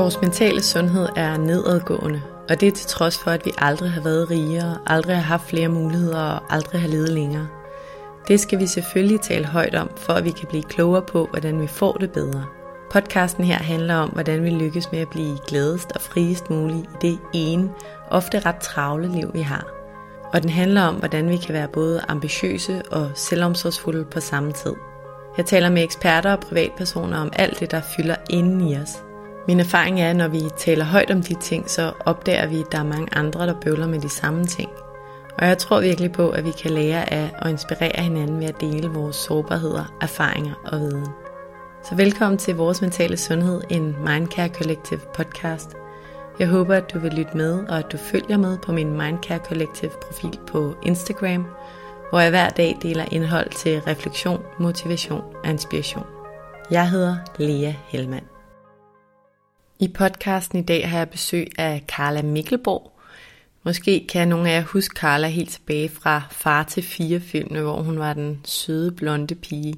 Vores mentale sundhed er nedadgående, og det er til trods for, at vi aldrig har været rigere, aldrig har haft flere muligheder og aldrig har levet længere. Det skal vi selvfølgelig tale højt om, for at vi kan blive klogere på, hvordan vi får det bedre. Podcasten her handler om, hvordan vi lykkes med at blive gladest og friest muligt i det ene, ofte ret travle liv, vi har. Og den handler om, hvordan vi kan være både ambitiøse og selvomsorgsfulde på samme tid. Jeg taler med eksperter og privatpersoner om alt det, der fylder inden i os – min erfaring er, at når vi taler højt om de ting, så opdager vi, at der er mange andre, der bøvler med de samme ting. Og jeg tror virkelig på, at vi kan lære af og inspirere hinanden ved at dele vores sårbarheder, erfaringer og viden. Så velkommen til Vores Mentale Sundhed, en Mindcare Collective podcast. Jeg håber, at du vil lytte med, og at du følger med på min Mindcare Collective profil på Instagram, hvor jeg hver dag deler indhold til refleksion, motivation og inspiration. Jeg hedder Lea Helmand. I podcasten i dag har jeg besøg af Carla Mikkelborg. Måske kan nogle af jer huske Carla helt tilbage fra Far til fire filmene, hvor hun var den søde blonde pige.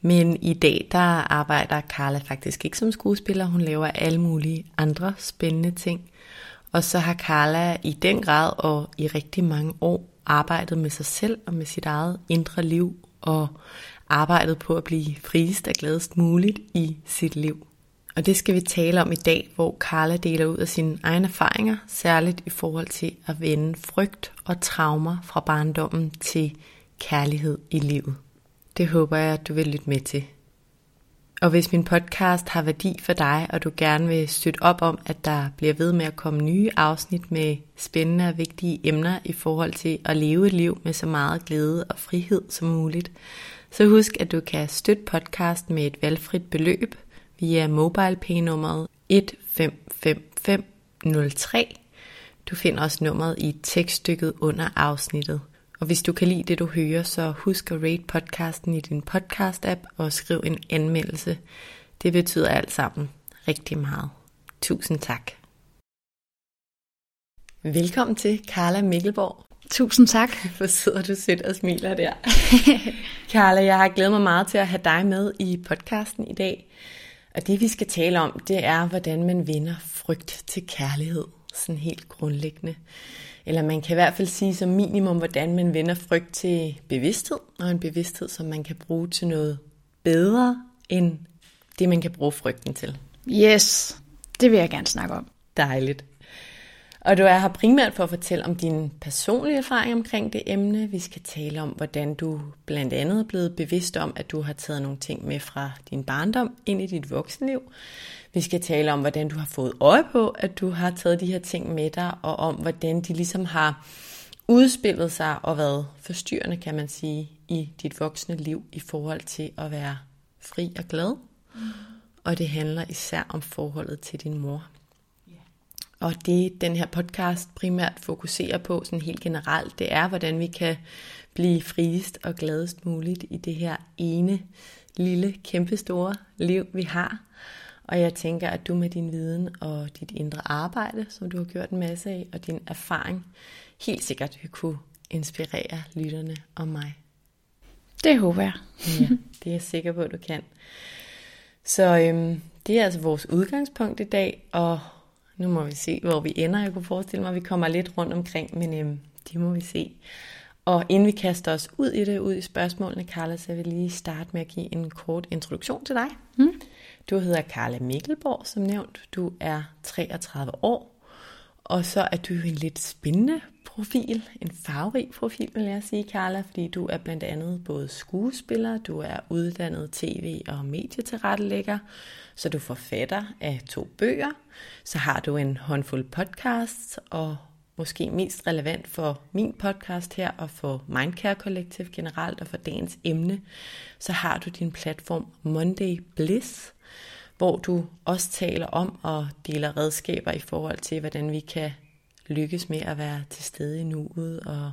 Men i dag der arbejder Carla faktisk ikke som skuespiller, hun laver alle mulige andre spændende ting. Og så har Carla i den grad og i rigtig mange år arbejdet med sig selv og med sit eget indre liv og arbejdet på at blive friest og gladest muligt i sit liv. Og det skal vi tale om i dag, hvor Carla deler ud af sine egne erfaringer, særligt i forhold til at vende frygt og traumer fra barndommen til kærlighed i livet. Det håber jeg, at du vil lytte med til. Og hvis min podcast har værdi for dig, og du gerne vil støtte op om, at der bliver ved med at komme nye afsnit med spændende og vigtige emner i forhold til at leve et liv med så meget glæde og frihed som muligt, så husk, at du kan støtte podcasten med et valgfrit beløb – via MobilePay-nummeret 155503. Du finder også nummeret i tekststykket under afsnittet. Og hvis du kan lide det, du hører, så husk at rate podcasten i din podcast-app og skriv en anmeldelse. Det betyder alt sammen rigtig meget. Tusind tak. Velkommen til Carla Mikkelborg. Tusind tak. Hvor sidder du sødt og smiler der. Carla, jeg har glædet mig meget til at have dig med i podcasten i dag. Og det vi skal tale om, det er, hvordan man vinder frygt til kærlighed, sådan helt grundlæggende. Eller man kan i hvert fald sige som minimum, hvordan man vinder frygt til bevidsthed, og en bevidsthed, som man kan bruge til noget bedre, end det man kan bruge frygten til. Yes, det vil jeg gerne snakke om. Dejligt. Og du er her primært for at fortælle om din personlige erfaring omkring det emne. Vi skal tale om, hvordan du blandt andet er blevet bevidst om, at du har taget nogle ting med fra din barndom ind i dit voksenliv. Vi skal tale om, hvordan du har fået øje på, at du har taget de her ting med dig, og om, hvordan de ligesom har udspillet sig og været forstyrrende, kan man sige, i dit voksne liv i forhold til at være fri og glad. Mm. Og det handler især om forholdet til din mor. Og det, den her podcast primært fokuserer på sådan helt generelt, det er, hvordan vi kan blive friest og gladest muligt i det her ene lille, kæmpestore liv, vi har. Og jeg tænker, at du med din viden og dit indre arbejde, som du har gjort en masse af, og din erfaring, helt sikkert vil kunne inspirere lytterne og mig. Det håber jeg. ja, det er jeg sikker på, at du kan. Så øhm, det er altså vores udgangspunkt i dag, og nu må vi se, hvor vi ender. Jeg kunne forestille mig, at vi kommer lidt rundt omkring, men øhm, det må vi se. Og inden vi kaster os ud i det, ud i spørgsmålene, Carla, så vil jeg lige starte med at give en kort introduktion til dig. Mm. Du hedder Carla Mikkelborg, som nævnt. Du er 33 år, og så er du en lidt spændende profil, en farverig profil, vil jeg sige, Carla, fordi du er blandt andet både skuespiller, du er uddannet tv- og medietilrettelægger, så du forfatter af to bøger, så har du en håndfuld podcasts, og måske mest relevant for min podcast her, og for Mindcare Collective generelt, og for dagens emne, så har du din platform Monday Bliss, hvor du også taler om og deler redskaber i forhold til, hvordan vi kan lykkes med at være til stede i nuet og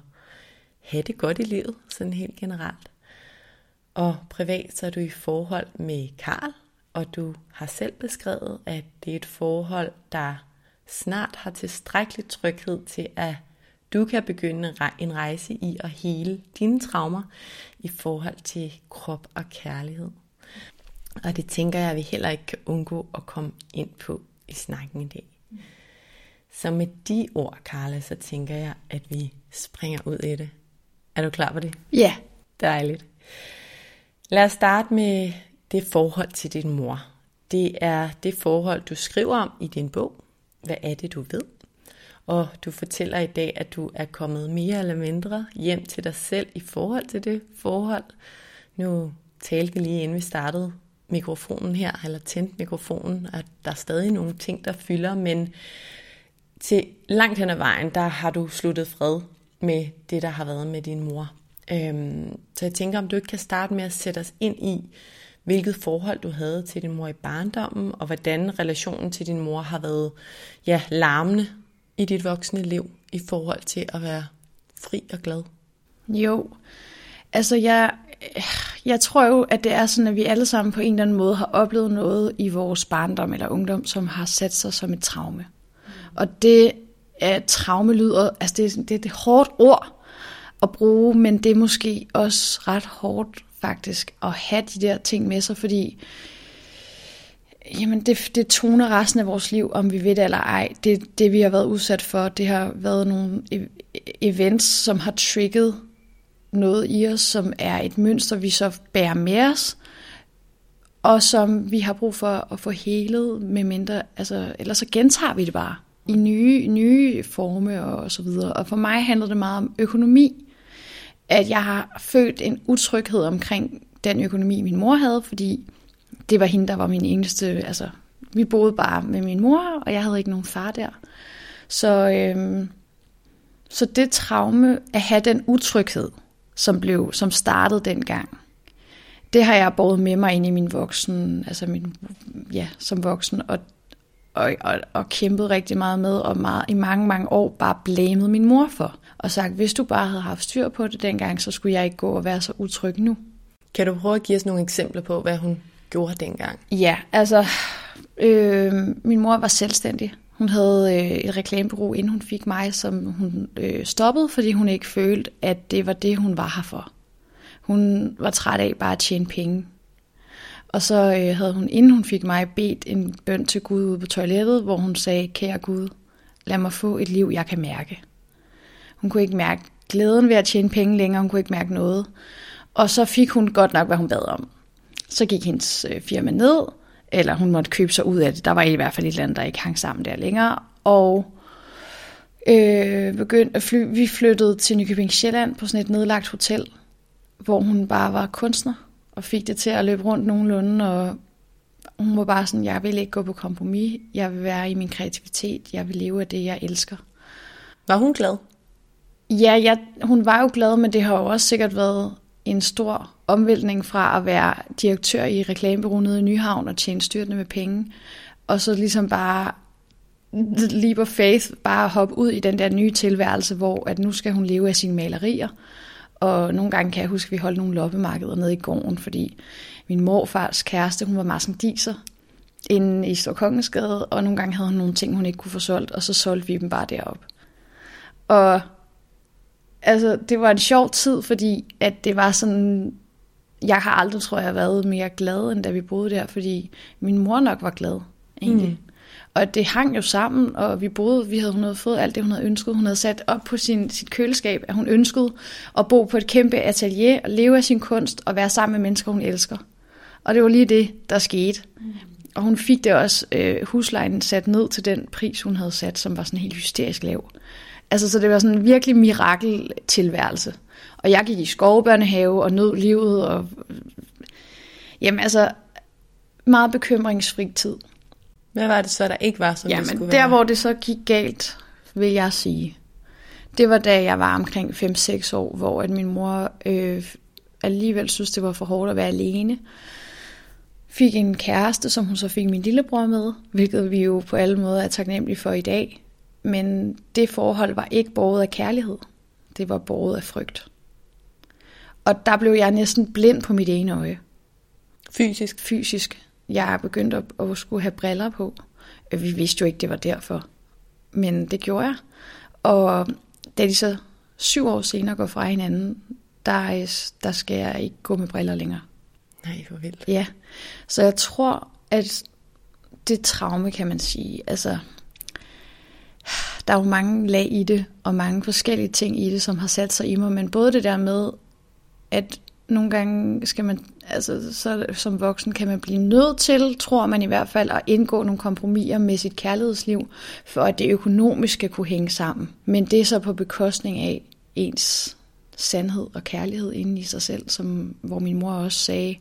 have det godt i livet, sådan helt generelt. Og privat så er du i forhold med Karl, og du har selv beskrevet, at det er et forhold, der snart har tilstrækkelig tryghed til, at du kan begynde en rejse i at hele dine traumer i forhold til krop og kærlighed. Og det tænker jeg, at vi heller ikke kan undgå at komme ind på i snakken i dag. Så med de ord, Carla, så tænker jeg, at vi springer ud i det. Er du klar på det? Ja. Dejligt. Lad os starte med det forhold til din mor. Det er det forhold, du skriver om i din bog. Hvad er det, du ved? Og du fortæller i dag, at du er kommet mere eller mindre hjem til dig selv i forhold til det forhold. Nu talte vi lige inden vi startede mikrofonen her, eller tændt mikrofonen, at der er stadig nogle ting, der fylder, men til langt hen ad vejen, der har du sluttet fred med det, der har været med din mor. Øhm, så jeg tænker, om du ikke kan starte med at sætte os ind i, hvilket forhold du havde til din mor i barndommen, og hvordan relationen til din mor har været ja, larmende i dit voksne liv i forhold til at være fri og glad. Jo, altså jeg, Øh, jeg tror jo, at det er sådan, at vi alle sammen på en eller anden måde har oplevet noget i vores barndom eller ungdom, som har sat sig som et traume. Og det er traume lyder, altså det, det er et hårdt ord at bruge, men det er måske også ret hårdt faktisk at have de der ting med sig, fordi jamen det, det toner resten af vores liv, om vi ved det eller ej. Det, det vi har været udsat for, det har været nogle e-, events, som har trigget noget i os, som er et mønster, vi så bærer med os, og som vi har brug for at få helet, med mindre, altså, ellers så gentager vi det bare i nye, nye former og så videre. Og for mig handler det meget om økonomi, at jeg har følt en utryghed omkring den økonomi, min mor havde, fordi det var hende, der var min eneste, altså vi boede bare med min mor, og jeg havde ikke nogen far der. Så, øhm, så det traume at have den utryghed, som, blev, som startede dengang, det har jeg båret med mig ind i min voksen, altså min, ja, som voksen, og, og, og, og kæmpet rigtig meget med, og meget, i mange, mange år bare blæmet min mor for, og sagt, hvis du bare havde haft styr på det dengang, så skulle jeg ikke gå og være så utryg nu. Kan du prøve at give os nogle eksempler på, hvad hun gjorde dengang? Ja, altså, øh, min mor var selvstændig. Hun havde øh, et reklamebureau, inden hun fik mig, som hun øh, stoppede, fordi hun ikke følte, at det var det, hun var her for. Hun var træt af bare at tjene penge. Og så øh, havde hun, inden hun fik mig, bedt en bøn til Gud ude på toilettet, hvor hun sagde, kære Gud, lad mig få et liv, jeg kan mærke. Hun kunne ikke mærke glæden ved at tjene penge længere, hun kunne ikke mærke noget. Og så fik hun godt nok, hvad hun bad om. Så gik hendes øh, firma ned, eller hun måtte købe sig ud af det. Der var i hvert fald et eller andet, der ikke hang sammen der længere. Og øh, begyndte at fly. vi flyttede til Nykøbing Sjælland på sådan et nedlagt hotel, hvor hun bare var kunstner, og fik det til at løbe rundt nogenlunde, og hun var bare sådan, jeg vil ikke gå på kompromis, jeg vil være i min kreativitet, jeg vil leve af det, jeg elsker. Var hun glad? Ja, ja, hun var jo glad, men det har jo også sikkert været en stor omvæltning fra at være direktør i reklamebureau nede i Nyhavn og tjene styrtende med penge, og så ligesom bare leap of faith, bare hoppe ud i den der nye tilværelse, hvor at nu skal hun leve af sine malerier. Og nogle gange kan jeg huske, at vi holdt nogle loppemarkeder nede i gården, fordi min morfars kæreste, hun var marsendiser inde i Storkongensgade, og nogle gange havde hun nogle ting, hun ikke kunne få solgt, og så solgte vi dem bare derop. Og altså, det var en sjov tid, fordi at det var sådan, jeg har aldrig, tror jeg, været mere glad, end da vi boede der, fordi min mor nok var glad, egentlig. Mm. Og det hang jo sammen, og vi boede, vi havde, hun havde fået alt det, hun havde ønsket. Hun havde sat op på sin, sit køleskab, at hun ønskede at bo på et kæmpe atelier, og leve af sin kunst, og være sammen med mennesker, hun elsker. Og det var lige det, der skete. Mm. Og hun fik det også, øh, huslejen sat ned til den pris, hun havde sat, som var sådan helt hysterisk lav. Altså, så det var sådan en virkelig mirakeltilværelse. Og jeg gik i skovbørnehave og nød livet, og jamen altså, meget bekymringsfri tid. Hvad var det så, der ikke var, som jamen, det skulle der være? hvor det så gik galt, vil jeg sige, det var da jeg var omkring 5-6 år, hvor at min mor øh, alligevel synes, det var for hårdt at være alene. Fik en kæreste, som hun så fik min lillebror med, hvilket vi jo på alle måder er taknemmelige for i dag. Men det forhold var ikke båret af kærlighed. Det var båret af frygt. Og der blev jeg næsten blind på mit ene øje. Fysisk? Fysisk. Jeg er begyndt at, at skulle have briller på. Vi vidste jo ikke, det var derfor. Men det gjorde jeg. Og da de så syv år senere går fra hinanden, der, der skal jeg ikke gå med briller længere. Nej, hvor vildt. Ja, så jeg tror, at det traume, kan man sige, altså, der er jo mange lag i det, og mange forskellige ting i det, som har sat sig i mig, men både det der med, at nogle gange skal man, altså så som voksen kan man blive nødt til, tror man i hvert fald, at indgå nogle kompromiser med sit kærlighedsliv, for at det økonomisk skal kunne hænge sammen. Men det er så på bekostning af ens sandhed og kærlighed inde i sig selv, som, hvor min mor også sagde,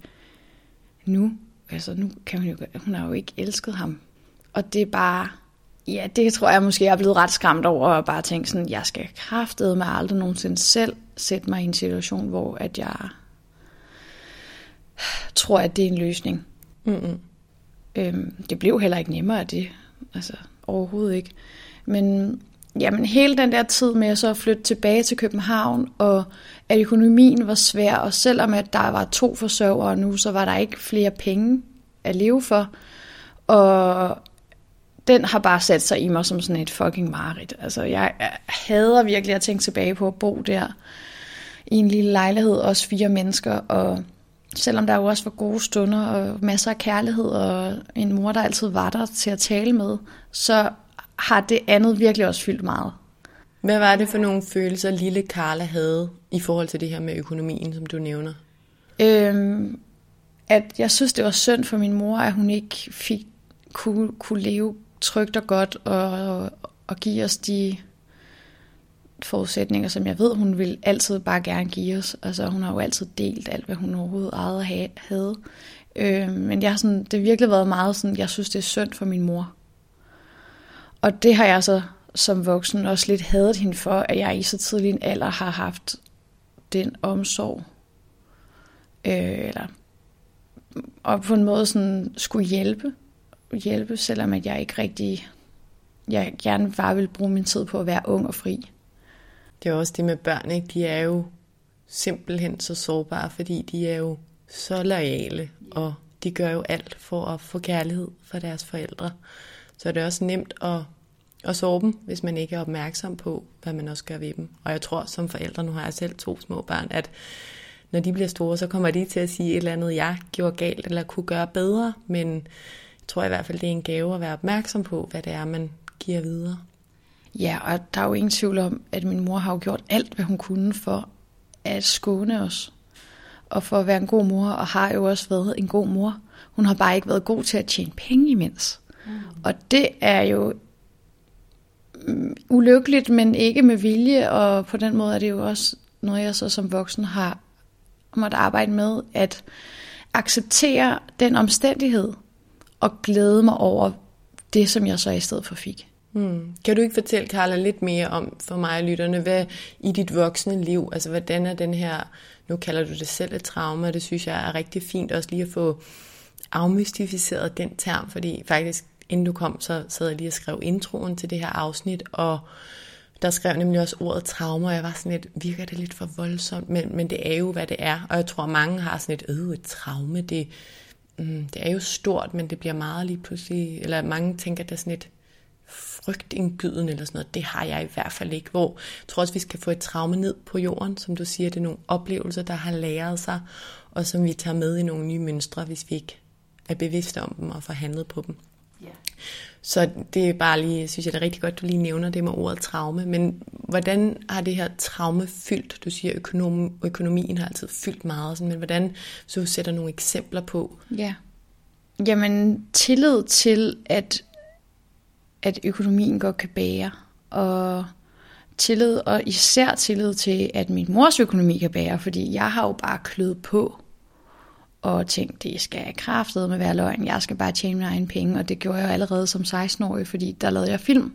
nu, altså nu kan hun jo, hun har jo ikke elsket ham. Og det er bare, ja, det tror jeg måske, jeg er blevet ret skræmt over, og bare tænke sådan, jeg skal kraftede mig aldrig nogensinde selv sætte mig i en situation, hvor at jeg tror, at det er en løsning. Mm-mm. Øhm, det blev heller ikke nemmere af det, altså overhovedet ikke. Men jamen, hele den der tid med at så flytte tilbage til København, og at økonomien var svær, og selvom at der var to forsørgere nu, så var der ikke flere penge at leve for. Og den har bare sat sig i mig som sådan et fucking mareridt. Altså, jeg hader virkelig at tænke tilbage på at bo der i en lille lejlighed, også fire mennesker, og selvom der jo også var gode stunder og masser af kærlighed, og en mor, der altid var der til at tale med, så har det andet virkelig også fyldt meget. Hvad var det for nogle følelser, lille Carla havde i forhold til det her med økonomien, som du nævner? Øhm, at jeg synes, det var synd for min mor, at hun ikke fik, kunne, kunne leve trygt og godt og, og give os de forudsætninger, som jeg ved, hun vil altid bare gerne give os. Altså, hun har jo altid delt alt, hvad hun overhovedet ejede havde. Øh, men jeg har sådan, det har virkelig været meget sådan, jeg synes, det er synd for min mor. Og det har jeg så som voksen også lidt hadet hende for, at jeg i så tidlig en alder har haft den omsorg. Øh, eller, og på en måde sådan skulle hjælpe. Hjælpe, selvom at jeg ikke rigtig... Jeg gerne bare vil bruge min tid på at være ung og fri. Det er også det med børn, ikke? De er jo simpelthen så sårbare, fordi de er jo så lojale, og de gør jo alt for at få kærlighed fra deres forældre. Så det er også nemt at, at sove dem, hvis man ikke er opmærksom på, hvad man også gør ved dem. Og jeg tror som forældre, nu har jeg selv to små børn, at når de bliver store, så kommer de til at sige et eller andet, jeg gjorde galt, eller kunne gøre bedre, men jeg tror i hvert fald, det er en gave at være opmærksom på, hvad det er, man giver videre. Ja, og der er jo ingen tvivl om, at min mor har jo gjort alt, hvad hun kunne for at skåne os. Og for at være en god mor, og har jo også været en god mor. Hun har bare ikke været god til at tjene penge imens. Mm. Og det er jo ulykkeligt, men ikke med vilje, og på den måde er det jo også noget, jeg så som voksen har måttet arbejde med, at acceptere den omstændighed, og glæde mig over det, som jeg så i stedet for fik. Hmm. Kan du ikke fortælle, Carla, lidt mere om for mig og lytterne, hvad i dit voksne liv, altså hvordan er den her, nu kalder du det selv et traume, det synes jeg er rigtig fint også lige at få afmystificeret den term, fordi faktisk inden du kom, så sad jeg lige og skrev introen til det her afsnit, og der skrev nemlig også ordet traume, og jeg var sådan lidt, virker det lidt for voldsomt, men, men det er jo, hvad det er, og jeg tror, mange har sådan et, øh, et traume, det, mm, det er jo stort, men det bliver meget lige pludselig, eller mange tænker, det er sådan et frygtindgydende eller sådan noget. Det har jeg i hvert fald ikke. Hvor jeg tror også, vi skal få et traume ned på jorden, som du siger. Det er nogle oplevelser, der har læret sig, og som vi tager med i nogle nye mønstre, hvis vi ikke er bevidste om dem og får handlet på dem. Yeah. Så det er bare lige, synes jeg det er rigtig godt, du lige nævner det med ordet traume. Men hvordan har det her traume fyldt? Du siger, økonom, økonomien har altid fyldt meget, sådan, men hvordan, så du sætter nogle eksempler på? Ja. Jamen, tillid til, at at økonomien godt kan bære, og tillid, og især tillid til, at min mors økonomi kan bære, fordi jeg har jo bare kløet på og tænkte, det skal jeg kraftet med være løgn, jeg skal bare tjene mine egne penge, og det gjorde jeg allerede som 16-årig, fordi der lavede jeg film.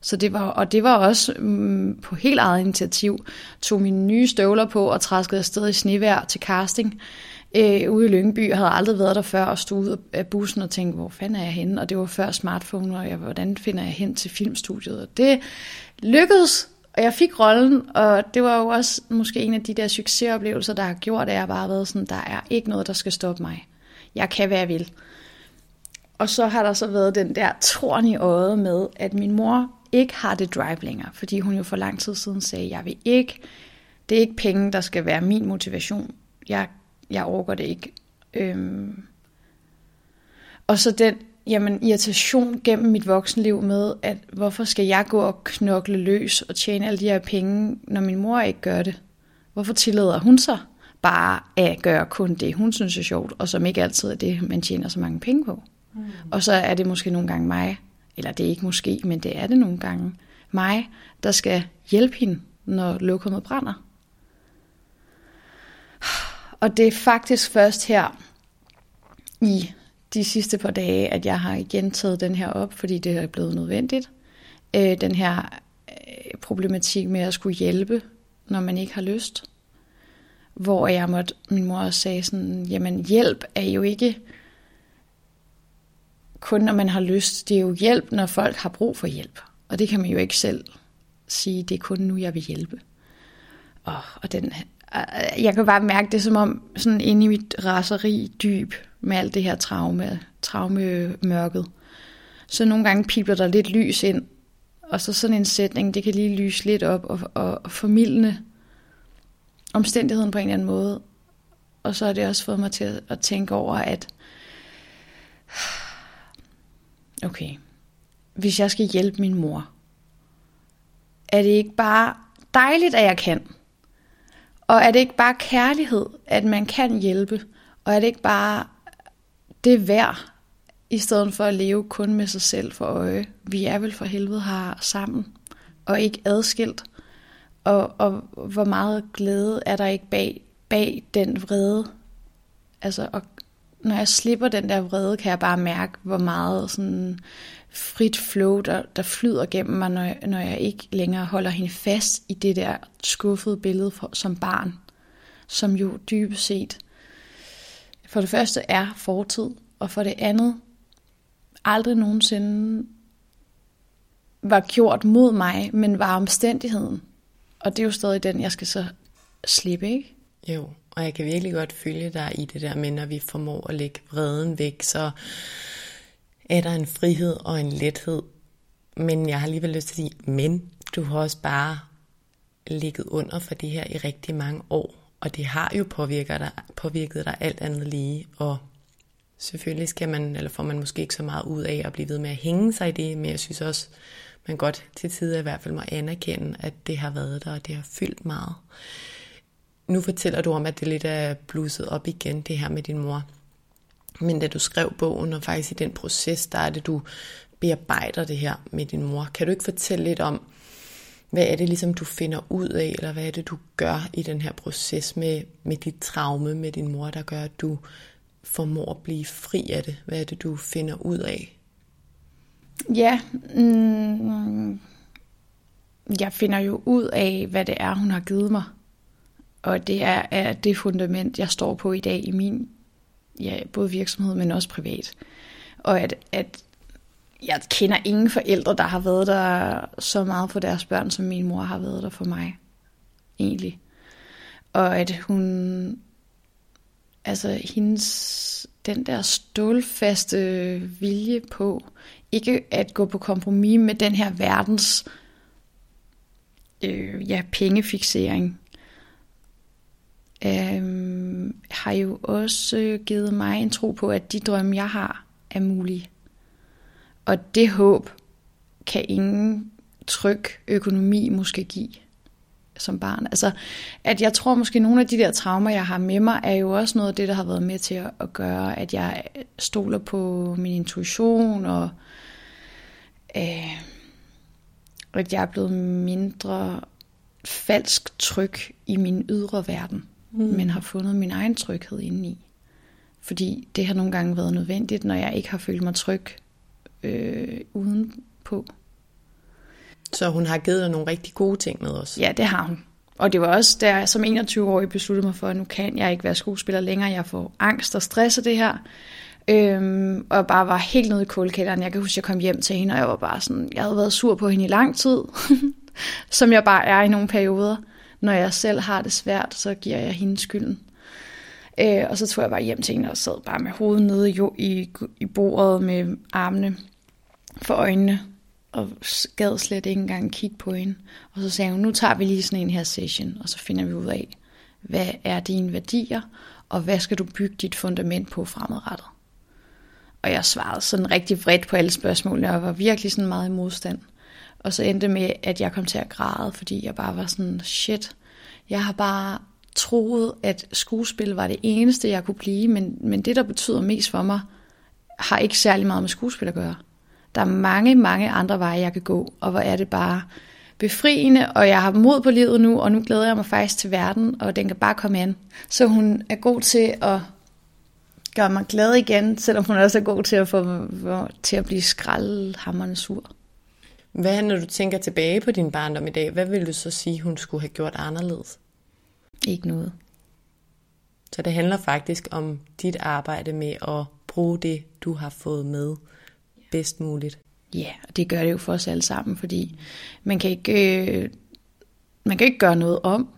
Så det var, og det var også mm, på helt eget initiativ, tog mine nye støvler på og træskede afsted i snevejr til casting øh, ude i Lyngby. Jeg havde aldrig været der før og stod ud af bussen og tænkte, hvor fanden er jeg henne? Og det var før smartphone, og jeg, hvordan finder jeg hen til filmstudiet? Og det lykkedes, og jeg fik rollen, og det var jo også måske en af de der succesoplevelser, der har gjort, at jeg bare har været sådan, der er ikke noget, der skal stoppe mig. Jeg kan, hvad jeg vil. Og så har der så været den der torn i øjet med, at min mor ikke har det drive længere, fordi hun jo for lang tid siden sagde, jeg vil ikke, det er ikke penge, der skal være min motivation. Jeg, jeg overgår det ikke. Øhm. Og så den jamen, irritation gennem mit voksenliv med, at hvorfor skal jeg gå og knokle løs og tjene alle de her penge, når min mor ikke gør det? Hvorfor tillader hun sig bare at gøre kun det, hun synes er sjovt, og som ikke altid er det, man tjener så mange penge på? Mm. Og så er det måske nogle gange mig, eller det er ikke måske, men det er det nogle gange, mig, der skal hjælpe hende, når lokummet brænder. Og det er faktisk først her i de sidste par dage, at jeg har igen taget den her op, fordi det er blevet nødvendigt. Øh, den her øh, problematik med at skulle hjælpe, når man ikke har lyst. Hvor jeg måtte, min mor også sagde sådan, jamen hjælp er jo ikke kun når man har lyst. Det er jo hjælp, når folk har brug for hjælp. Og det kan man jo ikke selv sige, det er kun nu, jeg vil hjælpe. Og, og den, øh, øh, jeg kan bare mærke det som om, sådan inde i mit raseri dyb, med alt det her traume, traumemørket. Så nogle gange pipler der lidt lys ind, og så sådan en sætning, det kan lige lyse lidt op og, og, og formidle omstændigheden på en eller anden måde. Og så har det også fået mig til at, at tænke over, at okay, hvis jeg skal hjælpe min mor, er det ikke bare dejligt, at jeg kan? Og er det ikke bare kærlighed, at man kan hjælpe? Og er det ikke bare det er værd, i stedet for at leve kun med sig selv for øje. Øh, vi er vel for helvede her sammen, og ikke adskilt. Og, og hvor meget glæde er der ikke bag, bag den vrede? Altså, og når jeg slipper den der vrede, kan jeg bare mærke, hvor meget sådan frit flow, der, der flyder gennem mig, når jeg, når jeg ikke længere holder hende fast i det der skuffede billede for, som barn, som jo dybest set for det første er fortid, og for det andet aldrig nogensinde var gjort mod mig, men var omstændigheden. Og det er jo stadig den, jeg skal så slippe, ikke? Jo, og jeg kan virkelig godt følge dig i det der med, når vi formår at lægge vreden væk, så er der en frihed og en lethed. Men jeg har alligevel lyst til at sige, men du har også bare ligget under for det her i rigtig mange år. Og det har jo påvirket dig, påvirket dig alt andet lige, og selvfølgelig skal man, eller får man måske ikke så meget ud af at blive ved med at hænge sig i det, men jeg synes også, man godt til tider i hvert fald må anerkende, at det har været der, og det har fyldt meget. Nu fortæller du om, at det lidt er blusset op igen, det her med din mor. Men da du skrev bogen, og faktisk i den proces, der er det, du bearbejder det her med din mor. Kan du ikke fortælle lidt om, hvad er det ligesom, du finder ud af, eller hvad er det, du gør i den her proces med, med dit traume med din mor, der gør, at du formår at blive fri af det? Hvad er det, du finder ud af? Ja, mm, jeg finder jo ud af, hvad det er, hun har givet mig. Og det er, er det fundament, jeg står på i dag i min ja, både virksomhed, men også privat. Og at, at jeg kender ingen forældre, der har været der så meget for deres børn, som min mor har været der for mig. Egentlig. Og at hun, altså hendes, den der stålfaste vilje på, ikke at gå på kompromis med den her verdens øh, ja, pengefixering, øh, har jo også givet mig en tro på, at de drømme, jeg har, er mulige. Og det håb kan ingen tryg økonomi måske give som barn. Altså, at jeg tror måske, nogle af de der traumer, jeg har med mig, er jo også noget af det, der har været med til at, gøre, at jeg stoler på min intuition og, øh, at jeg er blevet mindre falsk tryg i min ydre verden, mm. men har fundet min egen tryghed indeni. Fordi det har nogle gange været nødvendigt, når jeg ikke har følt mig tryg øh, udenpå. Så hun har givet dig nogle rigtig gode ting med os? Ja, det har hun. Og det var også der, som 21-årig besluttede mig for, at nu kan jeg ikke være skuespiller længere. Jeg får angst og stress af det her. Øhm, og bare var helt nede i kuldekælderen. Jeg kan huske, at jeg kom hjem til hende, og jeg var bare sådan, jeg havde været sur på hende i lang tid. som jeg bare er i nogle perioder. Når jeg selv har det svært, så giver jeg hende skylden. Øh, og så tog jeg bare hjem til hende og sad bare med hovedet nede i, i, i bordet med armene for øjnene og gad slet ikke engang kigge på hende. Og så sagde hun, nu tager vi lige sådan en her session, og så finder vi ud af, hvad er dine værdier, og hvad skal du bygge dit fundament på fremadrettet. Og jeg svarede sådan rigtig vredt på alle spørgsmålene, og var virkelig sådan meget i modstand. Og så endte med, at jeg kom til at græde, fordi jeg bare var sådan, shit, jeg har bare troet, at skuespil var det eneste, jeg kunne blive, men, men det, der betyder mest for mig, har ikke særlig meget med skuespil at gøre. Der er mange, mange andre veje, jeg kan gå, og hvor er det bare befriende, og jeg har mod på livet nu, og nu glæder jeg mig faktisk til verden, og den kan bare komme ind. Så hun er god til at gøre mig glad igen, selvom hun også er god til at få til at blive skraldhammerne sur. Hvad når du tænker tilbage på din barndom i dag, hvad vil du så sige, hun skulle have gjort anderledes? Ikke noget. Så det handler faktisk om dit arbejde med at bruge det, du har fået med bedst muligt. Ja, og det gør det jo for os alle sammen, fordi man kan ikke, øh, man kan ikke gøre noget om.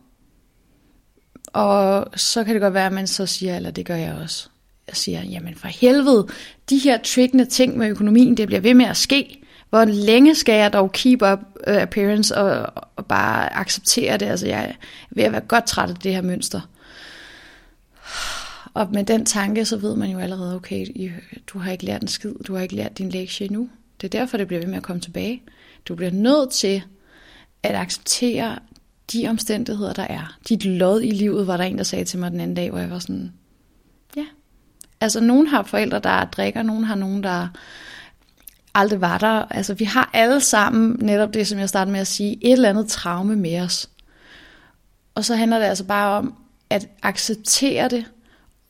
Og så kan det godt være, at man så siger, eller det gør jeg også, jeg siger, jamen for helvede, de her triggende ting med økonomien, det bliver ved med at ske. Hvor længe skal jeg dog keep up uh, appearance og, og bare acceptere det? Altså jeg er ved at være godt træt af det her mønster. Og med den tanke, så ved man jo allerede, okay, du har ikke lært en skid, du har ikke lært din lektie endnu. Det er derfor, det bliver ved med at komme tilbage. Du bliver nødt til at acceptere de omstændigheder, der er. Dit lod i livet, var der en, der sagde til mig den anden dag, hvor jeg var sådan, ja. Altså, nogen har forældre, der drikker, nogen har nogen, der aldrig var der. Altså, vi har alle sammen netop det, som jeg startede med at sige, et eller andet traume med os. Og så handler det altså bare om at acceptere det,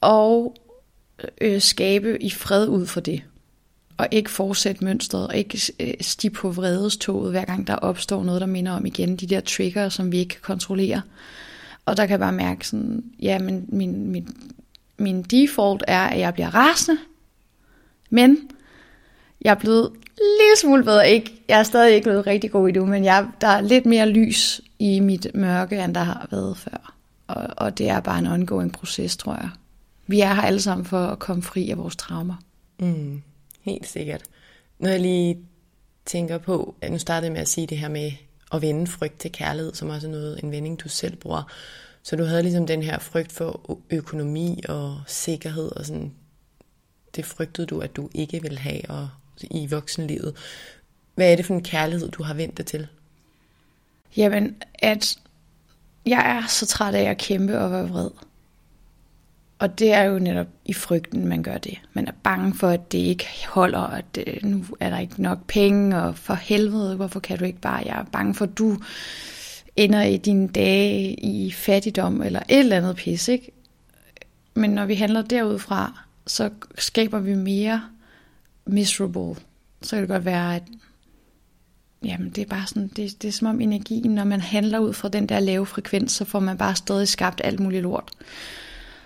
og øh, skabe i fred ud for det. Og ikke fortsætte mønstret, og ikke øh, stige på vredestoget, hver gang der opstår noget, der minder om igen de der trigger, som vi ikke kan kontrollere. Og der kan jeg bare mærke sådan, ja, men min, min, min default er, at jeg bliver rasende, men jeg er blevet lille smule bedre. Ikke, jeg er stadig ikke blevet rigtig god i det, men jeg, der er lidt mere lys i mit mørke, end der har været før. Og, og det er bare en ongoing proces, tror jeg. Vi er her alle sammen for at komme fri af vores traumer. Mm, helt sikkert. Når jeg lige tænker på, at nu startede med at sige det her med at vende frygt til kærlighed, som også er noget, en vending, du selv bruger. Så du havde ligesom den her frygt for økonomi og sikkerhed, og sådan, det frygtede du, at du ikke vil have og, i voksenlivet. Hvad er det for en kærlighed, du har vendt dig til? Jamen, at jeg er så træt af at kæmpe og være vred. Og det er jo netop i frygten, man gør det. Man er bange for, at det ikke holder, at det, nu er der ikke nok penge, og for helvede, hvorfor kan du ikke bare? Jeg er bange for, at du ender i dine dage i fattigdom, eller et eller andet pis, ikke? Men når vi handler derudfra, så skaber vi mere miserable. Så kan det godt være, at jamen, det er bare sådan, det, det er som om energien, når man handler ud fra den der lave frekvens, så får man bare stadig skabt alt muligt lort.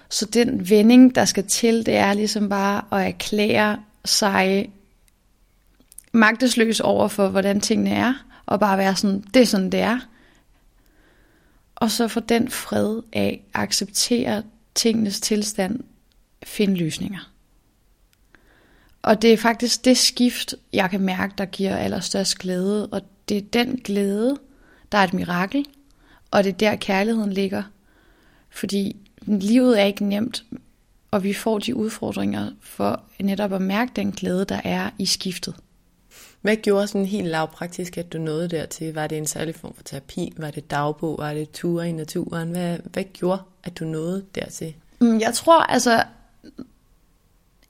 Så den vending, der skal til, det er ligesom bare at erklære sig magtesløs over for, hvordan tingene er, og bare være sådan, det er sådan, det er. Og så få den fred af acceptere tingenes tilstand, finde løsninger. Og det er faktisk det skift, jeg kan mærke, der giver allerstørst glæde, og det er den glæde, der er et mirakel, og det er der kærligheden ligger. Fordi livet er ikke nemt, og vi får de udfordringer for netop at mærke den glæde, der er i skiftet. Hvad gjorde sådan helt lavpraktisk, at du nåede dertil? Var det en særlig form for terapi? Var det dagbog? Var det ture i naturen? Hvad, hvad gjorde, at du nåede dertil? Mm, jeg tror altså,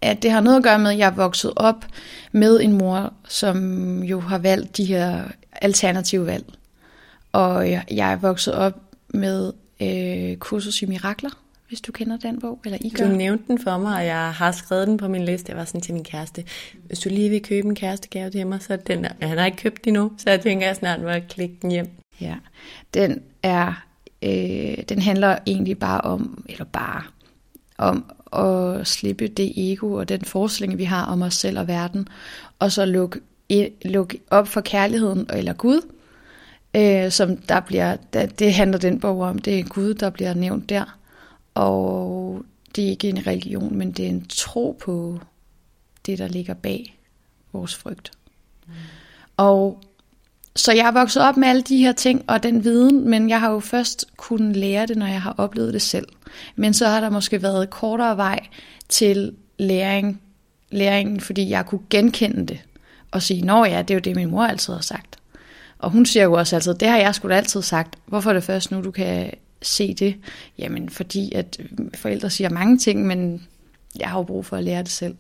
at det har noget at gøre med, at jeg er vokset op med en mor, som jo har valgt de her alternative valg. Og jeg, er vokset op med øh, kursus i mirakler, hvis du kender den bog, eller I gør. Du nævnte den for mig, og jeg har skrevet den på min liste. Jeg var sådan til min kæreste, hvis du lige vil købe en kærestegave til mig, så er den der. Han har ikke købt den endnu, så jeg tænker, jeg snart må klikke den hjem. Ja, den er, øh, den handler egentlig bare om, eller bare, om at slippe det ego og den forestilling, vi har om os selv og verden, og så lukke, lukke op for kærligheden eller Gud, øh, som der bliver, det handler den bog om, det er Gud, der bliver nævnt der, og det er ikke en religion, men det er en tro på det, der ligger bag vores frygt. Mm. Og så jeg er vokset op med alle de her ting og den viden, men jeg har jo først kunnet lære det, når jeg har oplevet det selv. Men så har der måske været kortere vej til læring, læringen, fordi jeg kunne genkende det og sige, nå ja, det er jo det, min mor altid har sagt. Og hun siger jo også altid, det har jeg sgu da altid sagt. Hvorfor er det først nu, du kan se det? Jamen, fordi at øh, forældre siger mange ting, men jeg har jo brug for at lære det selv.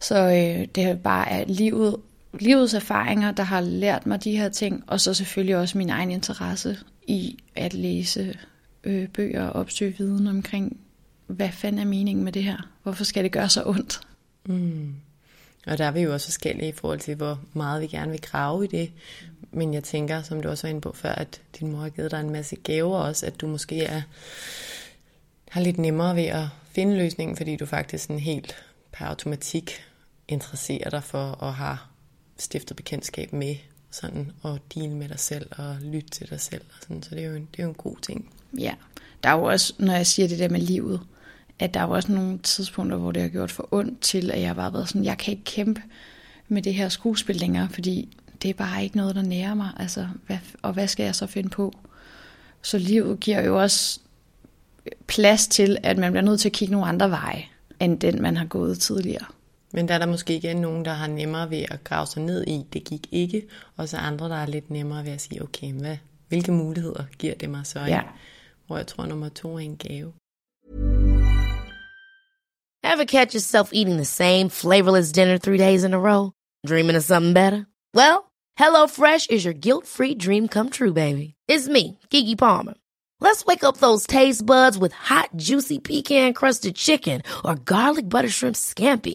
Så øh, det er bare at livet, livets erfaringer, der har lært mig de her ting, og så selvfølgelig også min egen interesse i at læse øh, bøger og opsøge viden omkring, hvad fanden er meningen med det her? Hvorfor skal det gøre så ondt? Mm. Og der er vi jo også forskellige i forhold til, hvor meget vi gerne vil grave i det. Men jeg tænker, som du også var inde på før, at din mor har givet dig en masse gaver også, at du måske er, har lidt nemmere ved at finde løsningen, fordi du faktisk sådan helt per automatik interesserer dig for og har stiftet bekendtskab med sådan, og deal med dig selv og lytte til dig selv. Og sådan. Så det er, jo en, det er jo en god ting. Ja, der er jo også, når jeg siger det der med livet, at der er jo også nogle tidspunkter, hvor det har gjort for ondt til, at jeg bare har været sådan, jeg kan ikke kæmpe med det her skuespil længere, fordi det er bare ikke noget, der nærer mig. Altså, hvad, og hvad skal jeg så finde på? Så livet giver jo også plads til, at man bliver nødt til at kigge nogle andre veje, end den, man har gået tidligere. Men der er der måske igen nogen, der har nemmere ved at grave sig ned i, det gik ikke, og så andre, der er lidt nemmere ved at sige, okay, hvad, hvilke muligheder giver det mig så? Ja. Hvor jeg tror, nummer to er en gave. Ever catch yourself eating the same flavorless dinner three days in a row? Dreaming of something better? Well, HelloFresh is your guilt-free dream come true, baby. It's me, Kiki Palmer. Let's wake up those taste buds with hot, juicy pecan-crusted chicken or garlic butter shrimp scampi.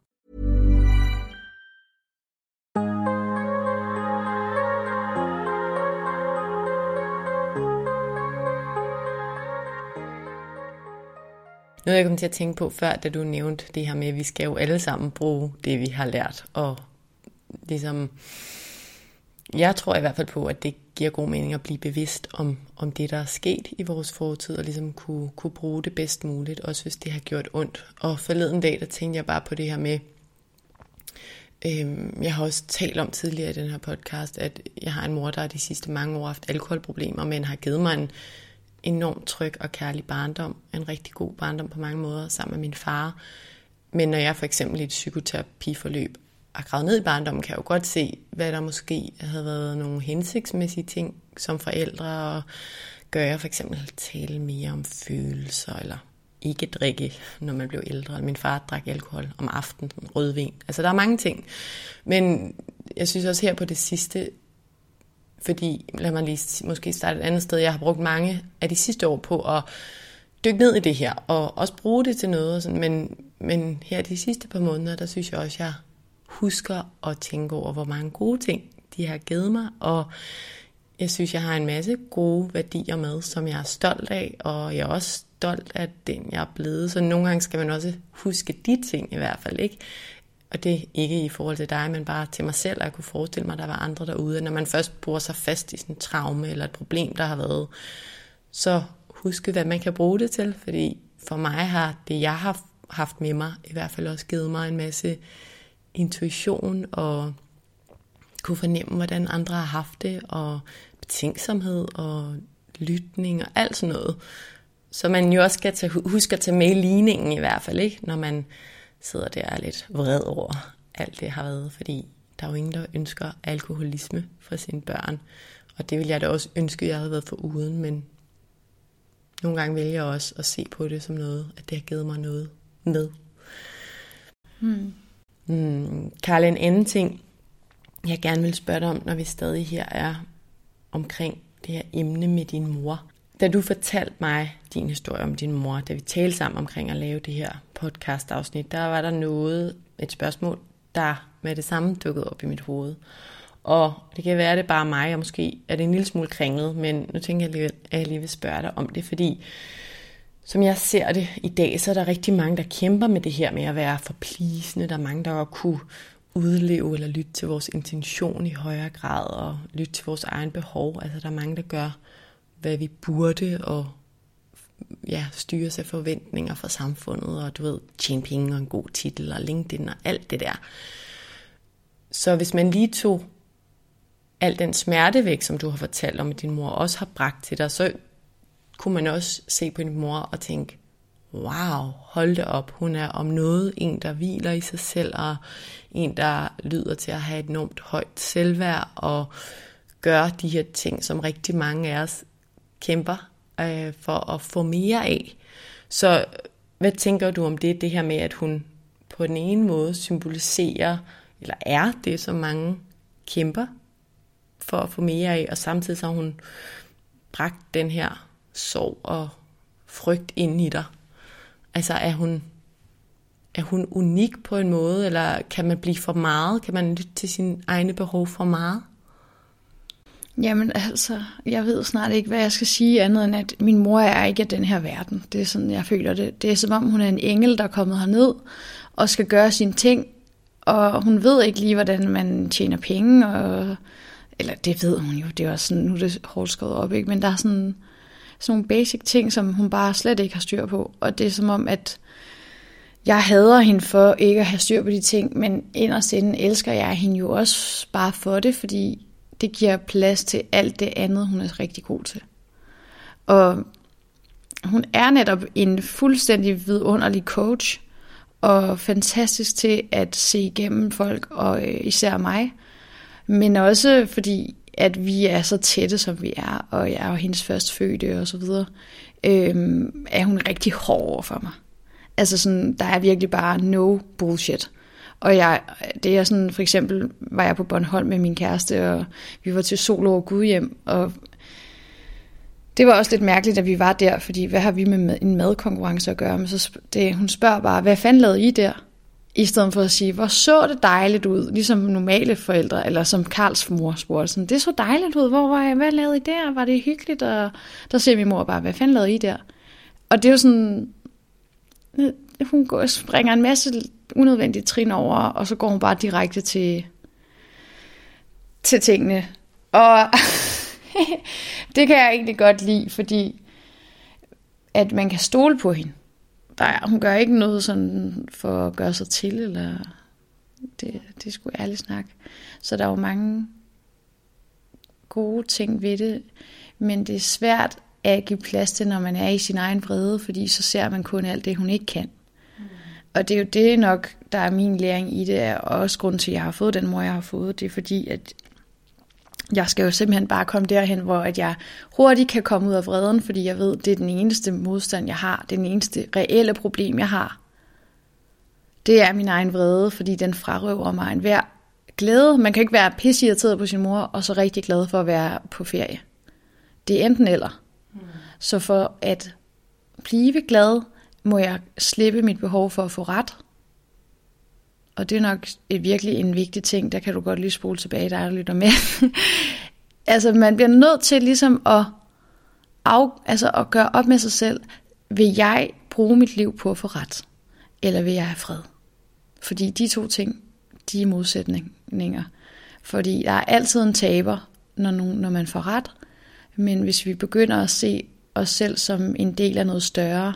Noget jeg kom til at tænke på før, da du nævnte det her med, at vi skal jo alle sammen bruge det, vi har lært. Og ligesom, jeg tror i hvert fald på, at det giver god mening at blive bevidst om, om det, der er sket i vores fortid, og ligesom kunne, kunne bruge det bedst muligt, også hvis det har gjort ondt. Og forleden dag, der tænkte jeg bare på det her med, øhm, jeg har også talt om tidligere i den her podcast, at jeg har en mor, der de sidste mange år haft alkoholproblemer, men har givet mig en enormt tryg og kærlig barndom. En rigtig god barndom på mange måder, sammen med min far. Men når jeg for eksempel i et psykoterapiforløb har gravet ned i barndommen, kan jeg jo godt se, hvad der måske havde været nogle hensigtsmæssige ting som forældre, og gøre for eksempel tale mere om følelser, eller ikke drikke, når man blev ældre. Min far drak alkohol om aftenen, rødvin. Altså, der er mange ting. Men jeg synes også her på det sidste, fordi, lad mig lige måske starte et andet sted, jeg har brugt mange af de sidste år på at dykke ned i det her, og også bruge det til noget, og sådan, men, men her de sidste par måneder, der synes jeg også, jeg husker at tænke over, hvor mange gode ting de har givet mig, og jeg synes, jeg har en masse gode værdier med, som jeg er stolt af, og jeg er også stolt af den, jeg er blevet. Så nogle gange skal man også huske de ting i hvert fald, ikke? Og det er ikke i forhold til dig, men bare til mig selv, at jeg kunne forestille mig, at der var andre derude. Når man først bruger sig fast i sådan en traume eller et problem, der har været, så huske, hvad man kan bruge det til. Fordi for mig har det, jeg har haft med mig, i hvert fald også givet mig en masse intuition og kunne fornemme, hvordan andre har haft det, og betænksomhed og lytning og alt sådan noget. Så man jo også skal tage, huske at tage med i ligningen i hvert fald, ikke? når man sidder der og er lidt vred over alt det har været, fordi der er jo ingen, der ønsker alkoholisme for sine børn. Og det vil jeg da også ønske, jeg havde været for uden, men nogle gange vælger jeg også at se på det som noget, at det har givet mig noget med. Hmm. Hmm. Karl, en anden ting, jeg gerne vil spørge dig om, når vi stadig her er omkring det her emne med din mor. Da du fortalte mig din historie om din mor, da vi talte sammen omkring at lave det her podcast-afsnit, der var der noget, et spørgsmål, der med det samme dukkede op i mit hoved. Og det kan være, at det er bare mig, og måske er det en lille smule kringlet, men nu tænker jeg alligevel, at jeg lige vil spørge dig om det, fordi som jeg ser det i dag, så er der rigtig mange, der kæmper med det her med at være forplisende. Der er mange, der kunne udleve eller lytte til vores intention i højere grad, og lytte til vores egen behov. Altså der er mange, der gør, hvad vi burde, og ja, styre sig forventninger fra samfundet, og du ved, tjene penge og en god titel, og LinkedIn og alt det der. Så hvis man lige tog al den smerte væk, som du har fortalt om, at din mor også har bragt til dig, så kunne man også se på din mor og tænke, wow, hold det op, hun er om noget en, der hviler i sig selv, og en, der lyder til at have et enormt højt selvværd, og gør de her ting, som rigtig mange af os kæmper øh, for at få mere af. Så hvad tænker du om det, det her med, at hun på den ene måde symboliserer, eller er det, som mange kæmper for at få mere af, og samtidig så har hun bragt den her sorg og frygt ind i dig. Altså er hun, er hun unik på en måde, eller kan man blive for meget? Kan man lytte til sine egne behov for meget? Jamen altså, jeg ved snart ikke, hvad jeg skal sige andet end, at min mor er ikke af den her verden. Det er sådan, jeg føler det. Det er som om, hun er en engel, der er kommet herned og skal gøre sine ting, og hun ved ikke lige, hvordan man tjener penge, og, eller det ved hun jo, det er også sådan, nu er det hårdt skåret op, ikke? men der er sådan, sådan nogle basic ting, som hun bare slet ikke har styr på, og det er som om, at jeg hader hende for ikke at have styr på de ting, men inderst inden elsker jeg hende jo også bare for det, fordi det giver plads til alt det andet, hun er rigtig god til. Og hun er netop en fuldstændig vidunderlig coach, og fantastisk til at se igennem folk, og øh, især mig. Men også fordi, at vi er så tætte, som vi er, og jeg er jo hendes førstfødte og så videre, øh, er hun rigtig hård over for mig. Altså sådan, der er virkelig bare no bullshit. Og jeg, det er sådan, for eksempel var jeg på Bornholm med min kæreste, og vi var til Solo og Gudhjem, og det var også lidt mærkeligt, at vi var der, fordi hvad har vi med en madkonkurrence at gøre? Men så det, hun spørger bare, hvad fanden lavede I der? I stedet for at sige, hvor så det dejligt ud, ligesom normale forældre, eller som Karls mor spurgte, sådan, det så dejligt ud, hvor var jeg, hvad lavede I der? Var det hyggeligt? Og der siger min mor bare, hvad fanden lavede I der? Og det er jo sådan, hun går, springer en masse unødvendige trin over, og så går hun bare direkte til, til tingene. Og det kan jeg egentlig godt lide, fordi at man kan stole på hende. Der er, hun gør ikke noget sådan for at gøre sig til, eller det, det er sgu ærligt snak. Så der er jo mange gode ting ved det, men det er svært at give plads til, når man er i sin egen vrede, fordi så ser man kun alt det, hun ikke kan. Og det er jo det nok, der er min læring i det, og også grund til, at jeg har fået den mor, jeg har fået. Det er fordi, at jeg skal jo simpelthen bare komme derhen, hvor at jeg hurtigt kan komme ud af vreden, fordi jeg ved, det er den eneste modstand, jeg har. Det er den eneste reelle problem, jeg har. Det er min egen vrede, fordi den frarøver mig en hver glæde. Man kan ikke være pisseirriteret på sin mor, og så rigtig glad for at være på ferie. Det er enten eller. Mm. Så for at blive glad, må jeg slippe mit behov for at få ret. Og det er nok et virkelig en vigtig ting, der kan du godt lige spole tilbage, der er lytter med. altså man bliver nødt til ligesom at, af, altså at gøre op med sig selv. vil jeg bruge mit liv på at få ret, eller vil jeg have fred? Fordi de to ting, de er modsætninger. Fordi der er altid en taber, når, nogen, når man får ret, men hvis vi begynder at se os selv som en del af noget større,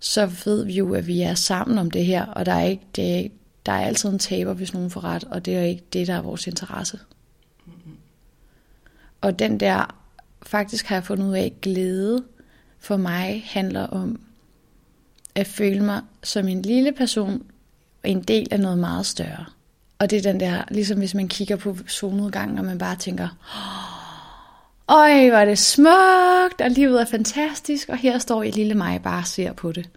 så ved vi jo, at vi er sammen om det her, og der er, ikke, det, der er altid en taber, hvis nogen får ret, og det er ikke det, der er vores interesse. Og den der, faktisk har jeg fundet ud af, glæde for mig handler om at føle mig som en lille person, en del af noget meget større. Og det er den der, ligesom hvis man kigger på solnedgangen, og man bare tænker, Øj, hvor er det smukt, og livet er fantastisk, og her står jeg lille mig bare og ser på det.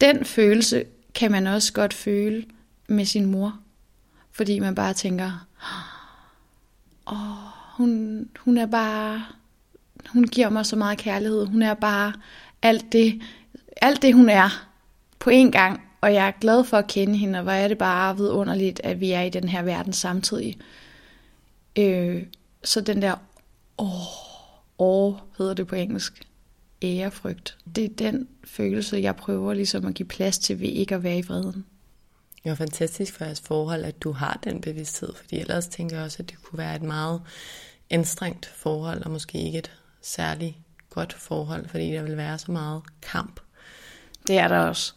Den følelse kan man også godt føle med sin mor, fordi man bare tænker, åh, hun, hun er bare, hun giver mig så meget kærlighed, hun er bare alt det, alt det hun er på en gang, og jeg er glad for at kende hende, og hvor er det bare vidunderligt, at vi er i den her verden samtidig. Øh, så den der åh, åh hedder det på engelsk, ærefrygt. Det er den følelse, jeg prøver ligesom at give plads til ved ikke at være i vreden. Det er fantastisk for jeres forhold, at du har den bevidsthed, fordi ellers tænker jeg også, at det kunne være et meget anstrengt forhold, og måske ikke et særligt godt forhold, fordi der vil være så meget kamp. Det er der også.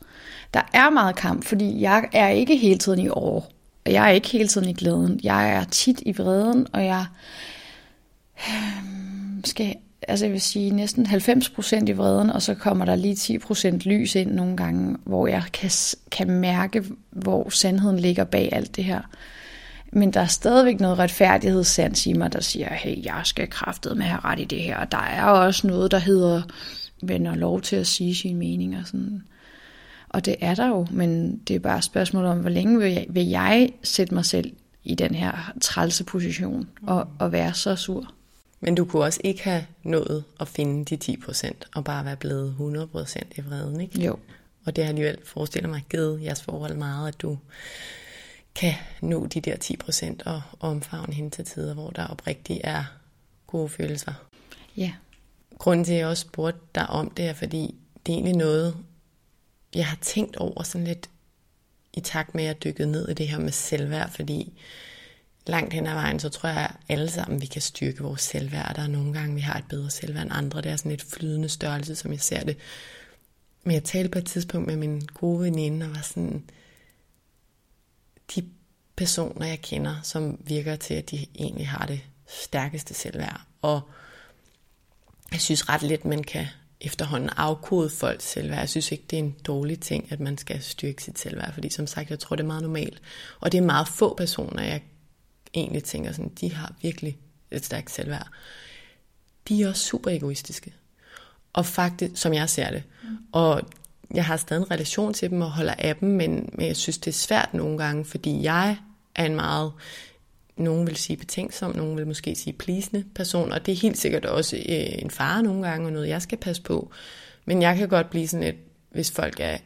Der er meget kamp, fordi jeg er ikke hele tiden i år. Jeg er ikke hele tiden i glæden. Jeg er tit i vreden, og jeg Øhm, skal, altså jeg vil sige næsten 90% i vreden, og så kommer der lige 10% lys ind nogle gange, hvor jeg kan, kan mærke, hvor sandheden ligger bag alt det her. Men der er stadigvæk noget retfærdighedssans i mig, der siger, hey, jeg skal kraftet med at have ret i det her. Og der er også noget, der hedder, vender lov til at sige sin mening og sådan. Og det er der jo, men det er bare et spørgsmål om, hvor længe vil jeg, vil jeg sætte mig selv i den her trælse position og, og være så sur. Men du kunne også ikke have nået at finde de 10% og bare være blevet 100% i vreden, ikke? Jo. Og det har alligevel, forestiller mig, givet jeres forhold meget, at du kan nå de der 10% og omfavne hende til tider, hvor der oprigtigt er gode følelser. Ja. Grunden til, at jeg også spurgte dig om det, er fordi det er egentlig noget, jeg har tænkt over sådan lidt i takt med, at jeg dykkede ned i det her med selvværd, fordi langt hen ad vejen, så tror jeg alle sammen, vi kan styrke vores selvværd. Der er nogle gange, vi har et bedre selvværd end andre. Det er sådan et flydende størrelse, som jeg ser det. Men jeg talte på et tidspunkt med min gode veninde, og var sådan, de personer, jeg kender, som virker til, at de egentlig har det stærkeste selvværd. Og jeg synes ret lidt, man kan efterhånden afkode folks selvværd. Jeg synes ikke, det er en dårlig ting, at man skal styrke sit selvværd, fordi som sagt, jeg tror, det er meget normalt. Og det er meget få personer, jeg egentlig tænker sådan, de har virkelig et stærkt selvværd. De er også super egoistiske. Og faktisk, som jeg ser det. Mm. Og jeg har stadig en relation til dem og holder af dem, men, men jeg synes, det er svært nogle gange, fordi jeg er en meget, nogen vil sige betænksom, nogen vil måske sige plisende person, og det er helt sikkert også øh, en fare nogle gange, og noget jeg skal passe på. Men jeg kan godt blive sådan et, hvis folk er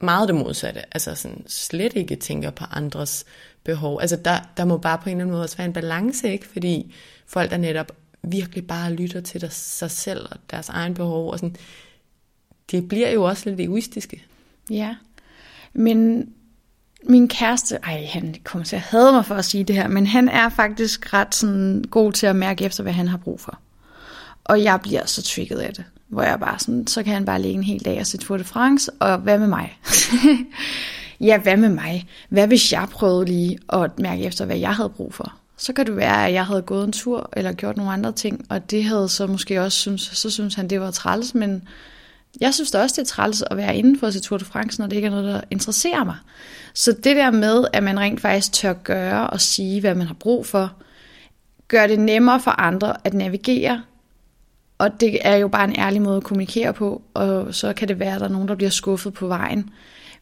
meget det modsatte, altså sådan slet ikke tænker på andres behov. Altså der, der må bare på en eller anden måde også være en balance, ikke? Fordi folk der netop virkelig bare lytter til der, sig selv og deres egen behov, og sådan, det bliver jo også lidt egoistiske. Ja, men min kæreste, ej, han kommer til at hade mig for at sige det her, men han er faktisk ret sådan god til at mærke efter, hvad han har brug for. Og jeg bliver så trigget af det, hvor jeg bare sådan, så kan han bare ligge en hel dag og se Tour de France, og hvad med mig? ja, hvad med mig? Hvad hvis jeg prøvede lige at mærke efter, hvad jeg havde brug for? Så kan det være, at jeg havde gået en tur, eller gjort nogle andre ting, og det havde så måske også synes, så synes han, det var træls, men jeg synes da også, det er træls at være inden for sit Tour de France, når det ikke er noget, der interesserer mig. Så det der med, at man rent faktisk tør gøre og sige, hvad man har brug for, gør det nemmere for andre at navigere. Og det er jo bare en ærlig måde at kommunikere på, og så kan det være, at der er nogen, der bliver skuffet på vejen.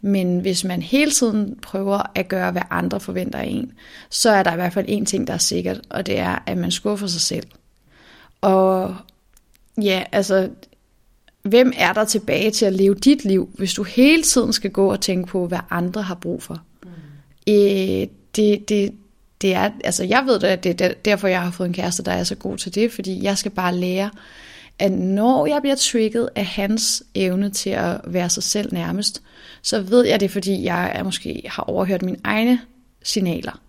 Men hvis man hele tiden prøver at gøre, hvad andre forventer af en, så er der i hvert fald en ting, der er sikkert, og det er, at man skuffer sig selv. Og ja, altså, hvem er der tilbage til at leve dit liv, hvis du hele tiden skal gå og tænke på, hvad andre har brug for? Mm. Øh, det, det, det er, altså jeg ved det, at det er derfor, jeg har fået en kæreste, der er så god til det, fordi jeg skal bare lære at når jeg bliver trigget af hans evne til at være sig selv nærmest, så ved jeg det, fordi jeg er måske har overhørt mine egne signaler.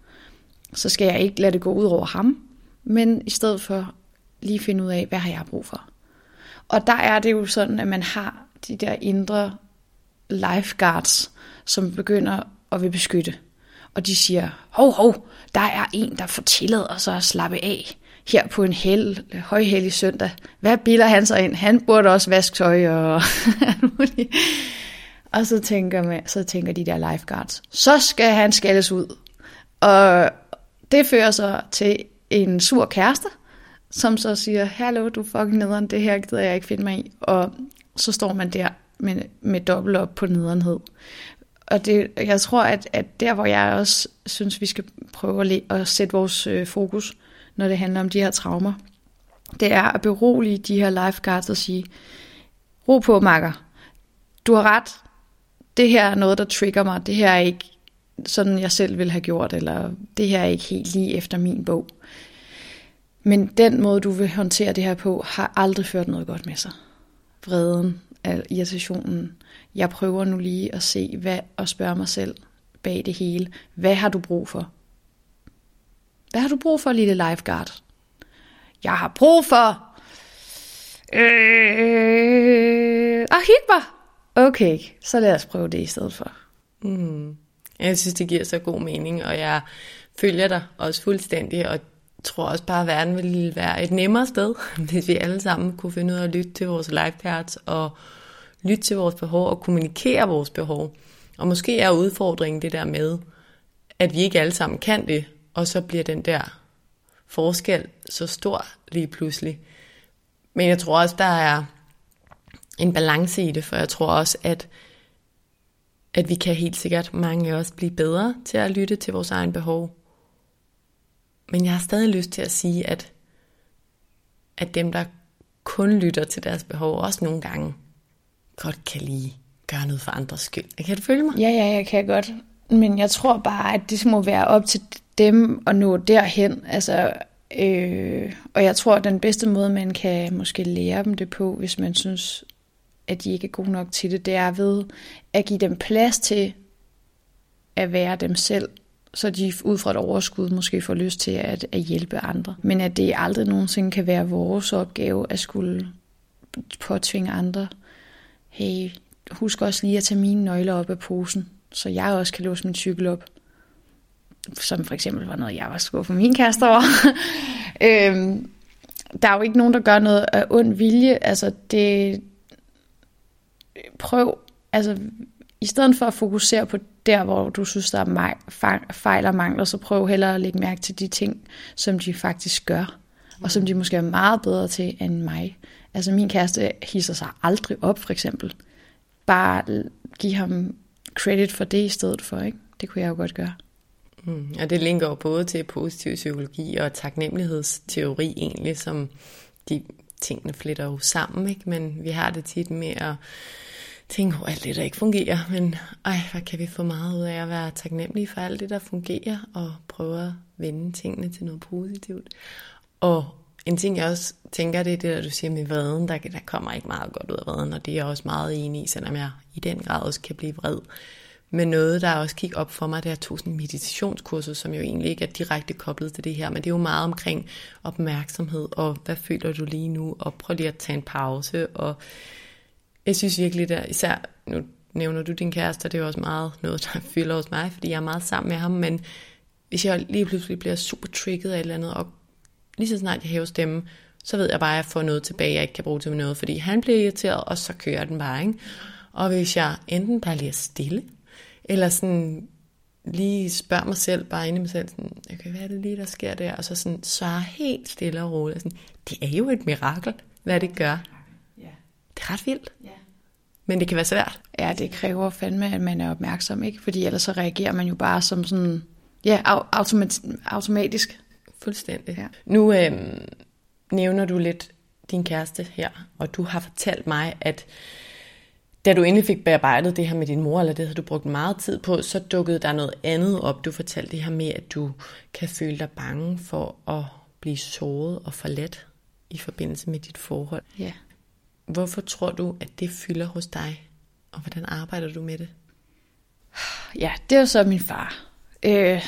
Så skal jeg ikke lade det gå ud over ham, men i stedet for lige finde ud af, hvad har jeg brug for. Og der er det jo sådan, at man har de der indre lifeguards, som begynder at vil beskytte. Og de siger, hov, hov, der er en, der får tilladt sig at slappe af her på en hel, højhellig søndag. Hvad bilder han sig ind? Han burde også vaske tøj og Og så tænker, man, så tænker de der lifeguards, så skal han skældes ud. Og det fører så til en sur kæreste, som så siger, hallo, du fucking nederen, det her gider jeg ikke finde mig i. Og så står man der med, med dobbelt op på nederenhed. Og det, jeg tror, at, at der, hvor jeg også synes, vi skal prøve at, at sætte vores øh, fokus, når det handler om de her traumer, det er at berolige de her lifeguards og sige, ro på, makker. Du har ret. Det her er noget, der trigger mig. Det her er ikke sådan, jeg selv vil have gjort, eller det her er ikke helt lige efter min bog. Men den måde, du vil håndtere det her på, har aldrig ført noget godt med sig. Vreden, irritationen. Jeg prøver nu lige at se hvad, og spørge mig selv bag det hele. Hvad har du brug for? Hvad har du brug for, lille lifeguard? Jeg har brug for... Øh, at hygge mig. Okay, så lad os prøve det i stedet for. Mm. Jeg synes, det giver så god mening, og jeg følger dig også fuldstændig, og tror også bare, at verden ville være et nemmere sted, hvis vi alle sammen kunne finde ud af at lytte til vores lifeguards og lytte til vores behov og kommunikere vores behov. Og måske er udfordringen det der med, at vi ikke alle sammen kan det, og så bliver den der forskel så stor lige pludselig. Men jeg tror også, der er en balance i det, for jeg tror også, at, at vi kan helt sikkert mange af os blive bedre til at lytte til vores egen behov. Men jeg har stadig lyst til at sige, at, at dem, der kun lytter til deres behov, også nogle gange godt kan lige gøre noget for andres skyld. Kan du følge mig? Ja, ja, jeg kan godt. Men jeg tror bare, at det må være op til dem at nå derhen. Altså, øh, og jeg tror, at den bedste måde, man kan måske lære dem det på, hvis man synes, at de ikke er gode nok til det, det er ved at give dem plads til at være dem selv, så de ud fra et overskud måske får lyst til at, at hjælpe andre. Men at det aldrig nogensinde kan være vores opgave at skulle påtvinge andre. Hey, husk også lige at tage mine nøgler op af posen, så jeg også kan låse min cykel op. Som for eksempel var noget, jeg var skuffet for min kæreste over. øhm, der er jo ikke nogen, der gør noget af ond vilje. Altså, det... Prøv, altså, i stedet for at fokusere på der, hvor du synes, der er fejl og mangler, så prøv hellere at lægge mærke til de ting, som de faktisk gør, og som de måske er meget bedre til end mig. Altså min kæreste hisser sig aldrig op, for eksempel. Bare give ham credit for det i stedet for, ikke? Det kunne jeg jo godt gøre. Mm, og det linker jo både til positiv psykologi og taknemmelighedsteori egentlig, som de tingene fletter jo sammen, ikke? Men vi har det tit med at tænke over alt det, der ikke fungerer, men ej, hvad kan vi få meget ud af at være taknemmelige for alt det, der fungerer, og prøve at vende tingene til noget positivt. Og en ting, jeg også tænker, det er det, der du siger med vreden, der, der kommer ikke meget godt ud af vreden, og det er jeg også meget enig i, selvom jeg i den grad også kan blive vred. Men noget, der også gik op for mig, det er to sådan meditationskurser, som jo egentlig ikke er direkte koblet til det her, men det er jo meget omkring opmærksomhed, og hvad føler du lige nu, og prøv lige at tage en pause, og jeg synes virkelig, der især, nu nævner du din kæreste, og det er jo også meget noget, der fylder hos mig, fordi jeg er meget sammen med ham, men hvis jeg lige pludselig bliver super trigget af et eller andet, og lige så snart jeg hæver stemme, så ved jeg bare, at jeg får noget tilbage, jeg ikke kan bruge til noget, fordi han bliver irriteret, og så kører den bare, ikke? Og hvis jeg enten bare lige er stille, eller sådan lige spørger mig selv, bare inde i mig selv, sådan, okay, hvad er det lige, der sker der? Og så sådan svarer helt stille og roligt, sådan, det er jo et mirakel, hvad det gør. Ret vildt. Ja. Men det kan være svært. Ja, det kræver fandme, at man er opmærksom, ikke? Fordi ellers så reagerer man jo bare som sådan, ja, automat- automatisk. Fuldstændig. Ja. Nu øhm, nævner du lidt din kæreste her, og du har fortalt mig, at da du endelig fik bearbejdet det her med din mor, eller det havde du brugt meget tid på, så dukkede der noget andet op. Du fortalte det her med, at du kan føle dig bange for at blive såret og forladt. i forbindelse med dit forhold. Ja. Hvorfor tror du, at det fylder hos dig? Og hvordan arbejder du med det? Ja, det er jo så min far. Øh,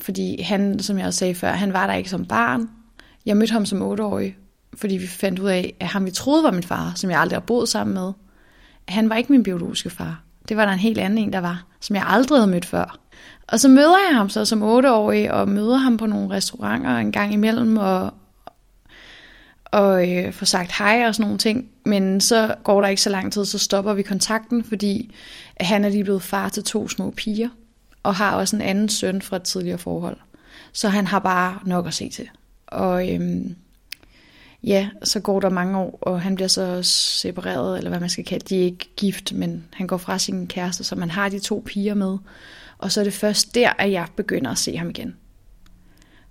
fordi han, som jeg også sagde før, han var der ikke som barn. Jeg mødte ham som otteårig, fordi vi fandt ud af, at ham vi troede var min far, som jeg aldrig har boet sammen med, han var ikke min biologiske far. Det var der en helt anden en, der var, som jeg aldrig havde mødt før. Og så møder jeg ham så som otteårig, og møder ham på nogle restauranter en gang imellem, og, og øh, få sagt hej og sådan nogle ting. Men så går der ikke så lang tid, så stopper vi kontakten, fordi han er lige blevet far til to små piger, og har også en anden søn fra et tidligere forhold. Så han har bare nok at se til. Og øhm, ja, så går der mange år, og han bliver så separeret, eller hvad man skal kalde det. De er ikke gift, men han går fra sin kæreste, så man har de to piger med. Og så er det først der, at jeg begynder at se ham igen.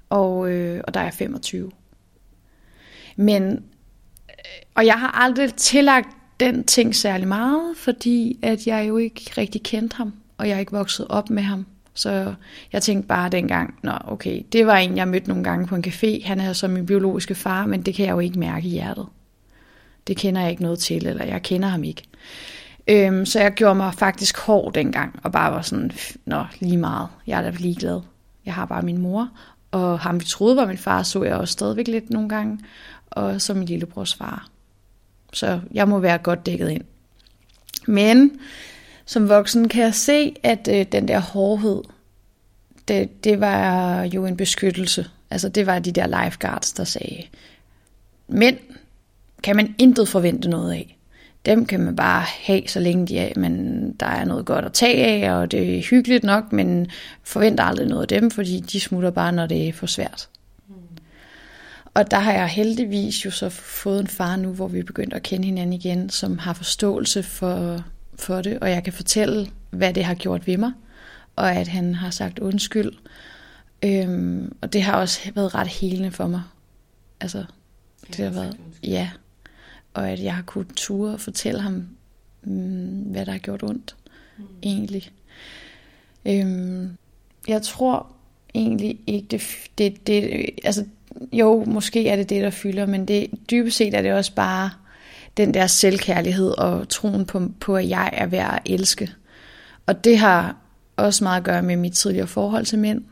Og, øh, og der er jeg 25. Men, øh, og jeg har aldrig tillagt den ting særlig meget, fordi at jeg jo ikke rigtig kendte ham, og jeg er ikke vokset op med ham. Så jeg tænkte bare dengang, nå okay, det var en, jeg mødte nogle gange på en café. Han er som min biologiske far, men det kan jeg jo ikke mærke i hjertet. Det kender jeg ikke noget til, eller jeg kender ham ikke. Øhm, så jeg gjorde mig faktisk hård dengang, og bare var sådan, nå, lige meget, jeg er da ligeglad. Jeg har bare min mor, og ham vi troede var min far, så jeg også stadigvæk lidt nogle gange, og som min lillebrors far. Så jeg må være godt dækket ind. Men som voksen kan jeg se, at øh, den der hårdhed, det, det var jo en beskyttelse. Altså det var de der lifeguards, der sagde, mænd kan man intet forvente noget af. Dem kan man bare have, så længe de er, men der er noget godt at tage af, og det er hyggeligt nok, men forventer aldrig noget af dem, fordi de smutter bare, når det er for svært. Og der har jeg heldigvis jo så fået en far nu, hvor vi er begyndt at kende hinanden igen, som har forståelse for, for det, og jeg kan fortælle, hvad det har gjort ved mig, og at han har sagt undskyld. Øhm, og det har også været ret helende for mig. Altså, det har været, ja. Og at jeg har kunnet ture og fortælle ham, mm, hvad der har gjort ondt, mm. egentlig. Øhm, jeg tror egentlig ikke, det, det, det, altså jo, måske er det det, der fylder, men det, dybest set er det også bare den der selvkærlighed og troen på, på, at jeg er værd at elske. Og det har også meget at gøre med mit tidligere forhold til mænd.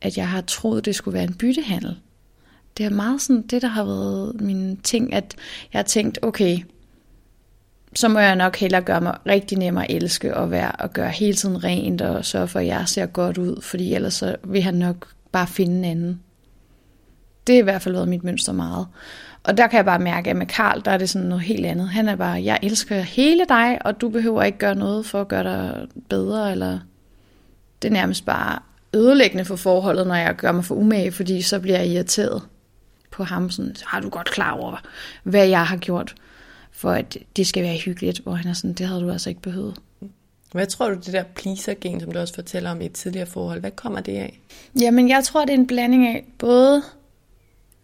At jeg har troet, det skulle være en byttehandel. Det er meget sådan det, der har været min ting, at jeg har tænkt, okay, så må jeg nok hellere gøre mig rigtig nem at elske og være og gøre hele tiden rent og sørge for, at jeg ser godt ud, fordi ellers så vil han nok bare finde en anden. Det har i hvert fald været mit mønster meget. Og der kan jeg bare mærke, at med Karl, der er det sådan noget helt andet. Han er bare, jeg elsker hele dig, og du behøver ikke gøre noget for at gøre dig bedre, eller det er nærmest bare ødelæggende for forholdet, når jeg gør mig for umage, fordi så bliver jeg irriteret på ham. Sådan, har du godt klar over, hvad jeg har gjort, for at det skal være hyggeligt, hvor han er sådan, det havde du altså ikke behøvet. Hvad tror du, det der pleaser-gen, som du også fortæller om i et tidligere forhold, hvad kommer det af? Jamen, jeg tror, det er en blanding af både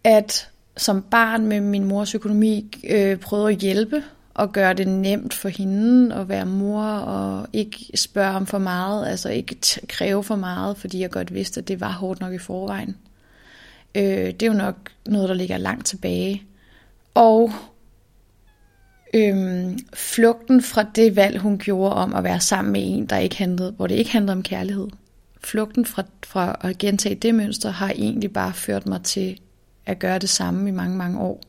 at som barn med min mors økonomi øh, prøvede at hjælpe og gøre det nemt for hende at være mor og ikke spørge om for meget, altså ikke kræve for meget, fordi jeg godt vidste, at det var hårdt nok i forvejen. Øh, det er jo nok noget, der ligger langt tilbage. Og øhm, flugten fra det valg, hun gjorde om at være sammen med en, der ikke handlede, hvor det ikke handlede om kærlighed. Flugten fra, fra at gentage det mønster har egentlig bare ført mig til at gøre det samme i mange, mange år.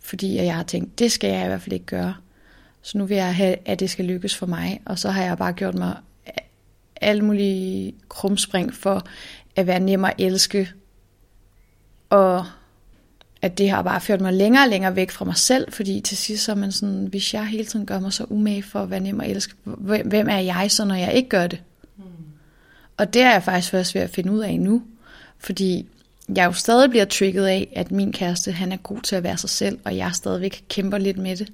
Fordi jeg har tænkt, det skal jeg i hvert fald ikke gøre. Så nu vil jeg have, at det skal lykkes for mig. Og så har jeg bare gjort mig alle mulige krumspring for at være nem at elske. Og at det har bare ført mig længere og længere væk fra mig selv, fordi til sidst så er man sådan, hvis jeg hele tiden gør mig så umage for at være nem at elske, hvem er jeg så, når jeg ikke gør det? Mm. Og det er jeg faktisk først ved at finde ud af nu, fordi jeg jo stadig bliver trigget af, at min kæreste, han er god til at være sig selv, og jeg stadigvæk kæmper lidt med det.